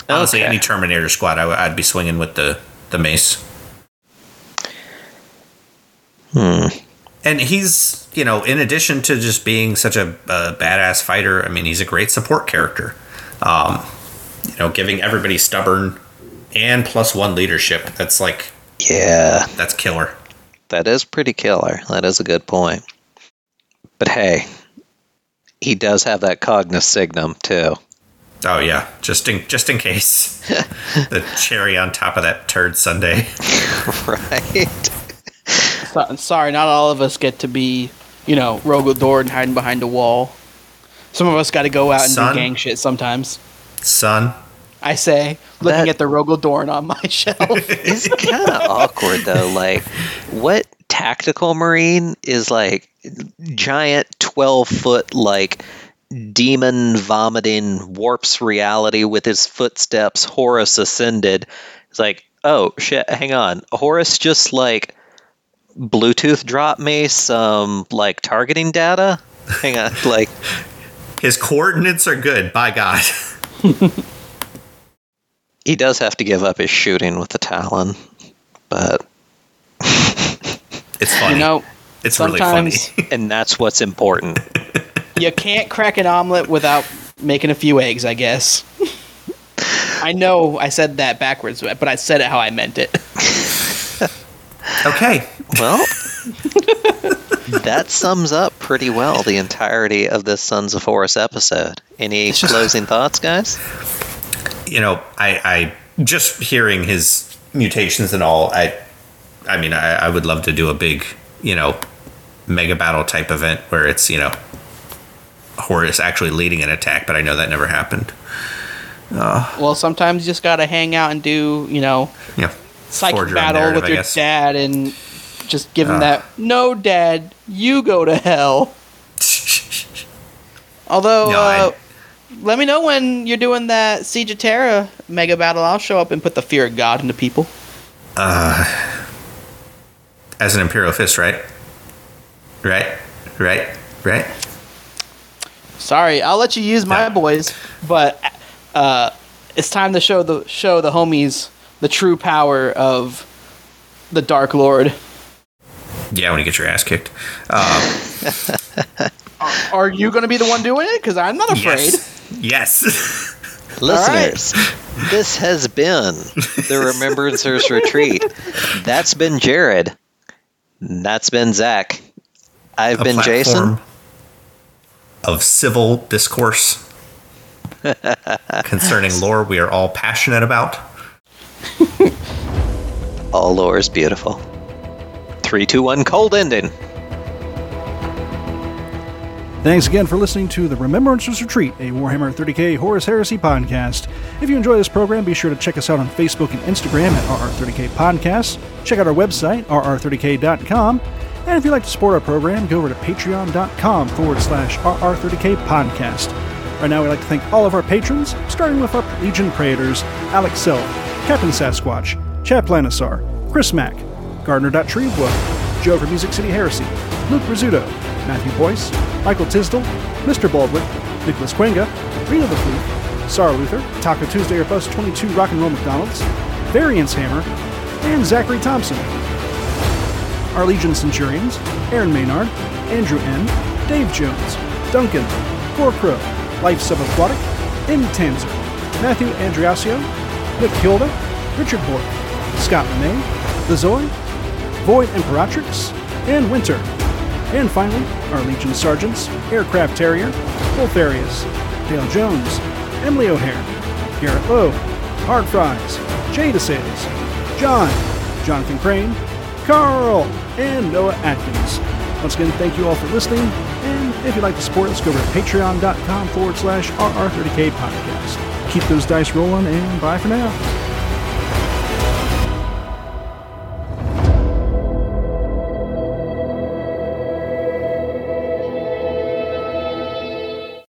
Honestly,
Okay.
any Terminator squad, I, would- I'd be swinging with the the mace.
Hmm.
And he's, you know, in addition to just being such a, a badass fighter, I mean, he's a great support character. Um, you know, giving everybody stubborn and plus one leadership. That's like
yeah,
that's killer.
that is pretty killer. That is a good point. But hey, he does have that Cognis Signum too.
Oh yeah, just in just in case. (laughs) the cherry on top of that turd Sunday. (laughs)
right?
So, sorry, not all of us get to be, you know, Rogal Dorn hiding behind a wall. Some of us got to go out and
Son?
do gang shit sometimes.
Son,
I say, looking
That-
at the Rogal Dorn on my (laughs) shelf.
It's kind of awkward though. Like, what tactical marine is like giant 12 foot like demon vomiting warps reality with his footsteps horus ascended it's like oh shit hang on horus just like bluetooth dropped me some like targeting data hang on (laughs) like
His coordinates are good, by God. (laughs)
he does have to give up his shooting with the talon but
It's funny.
You know,
it's really funny.
sometimes (laughs)
and that's what's important (laughs)
you can't crack an omelet without making a few eggs, I guess. I know I said that backwards, but I said it how I meant it. (laughs)
okay.
Well, that sums up pretty well the entirety of this Sons of Horus episode. Any closing thoughts, guys?
You know, I, I just hearing his mutations and all, I I mean I, I would love to do a big, you know, mega battle type event where it's, you know, Horus actually leading an attack, but I know that never happened.
Well, sometimes you just gotta hang out and do, you know,
Yeah.
psychic battle with your dad and just give him
Ah.
that. No, dad, you go to hell. Although,
No,
uh, let me know when you're doing that Siege of Terra mega battle. I'll show up and put the fear of God into people.
As an Imperial Fist, right? Right? Right? Right?
Sorry, I'll let you use my
Yeah.
boys, but uh, it's time to show the show the homies the true power of the Dark Lord.
Yeah, when you get your ass kicked. Uh, (laughs)
Are you going to be the one doing it? Because I'm not afraid.
yes. Yes. (laughs)
Listeners, this has been the Remembrancers Retreat. (laughs) That's been Jared. That's been Zach. I've
A
been Jason.
Of civil discourse concerning lore we are all passionate about. (laughs)
All lore is beautiful. Three, two, one, cold ending.
Thanks again for listening to the Remembrancers Retreat, a Warhammer 30k Horus Heresy podcast. If you enjoy this program, be sure to check us out on Facebook and Instagram at RR30k Podcasts. Check out our website, rr30k.com. And if you'd like to support our program, go over to patreon.com forward slash RR30k Podcast. Right now, we'd like to thank all of our patrons, starting with our Legion Praetors, Alex Self, Captain Sasquatch, Chad Planisar, Chris Mack, Gardner.Treebwood, Joe from Music City Heresy, Luke Rizzuto, Matthew Boyce, Michael Tisdall, Mr. Baldwin, Nicholas Quenga, Rena the Fleet, Sarah Luther, Taco Tuesday or Bus 22 Rock and Roll McDonald's, Variance Hammer, and Zachary Thompson. Our Legion Centurions, Aaron Maynard, Andrew N., Dave Jones, Duncan, Core Crow, Life Subaquatic, M. Tanzer, Matthew Andriasio, Nick Hilda, Richard Bork, Scott May, The Zoe, Void Imperatrix, and Winter. And finally, our Legion Sergeants, Aircraft Terrier, Wolf Arias, Dale Jones, Emily O'Hare, Garrett Lowe, Hard Fries, Jay DeSales, John, Jonathan Crane, Carl, and Noah Atkins. Once again, thank you all for listening, and if you'd like to support us, go to patreon.com forward slash RR30k podcast. Keep those dice rolling, and bye for now.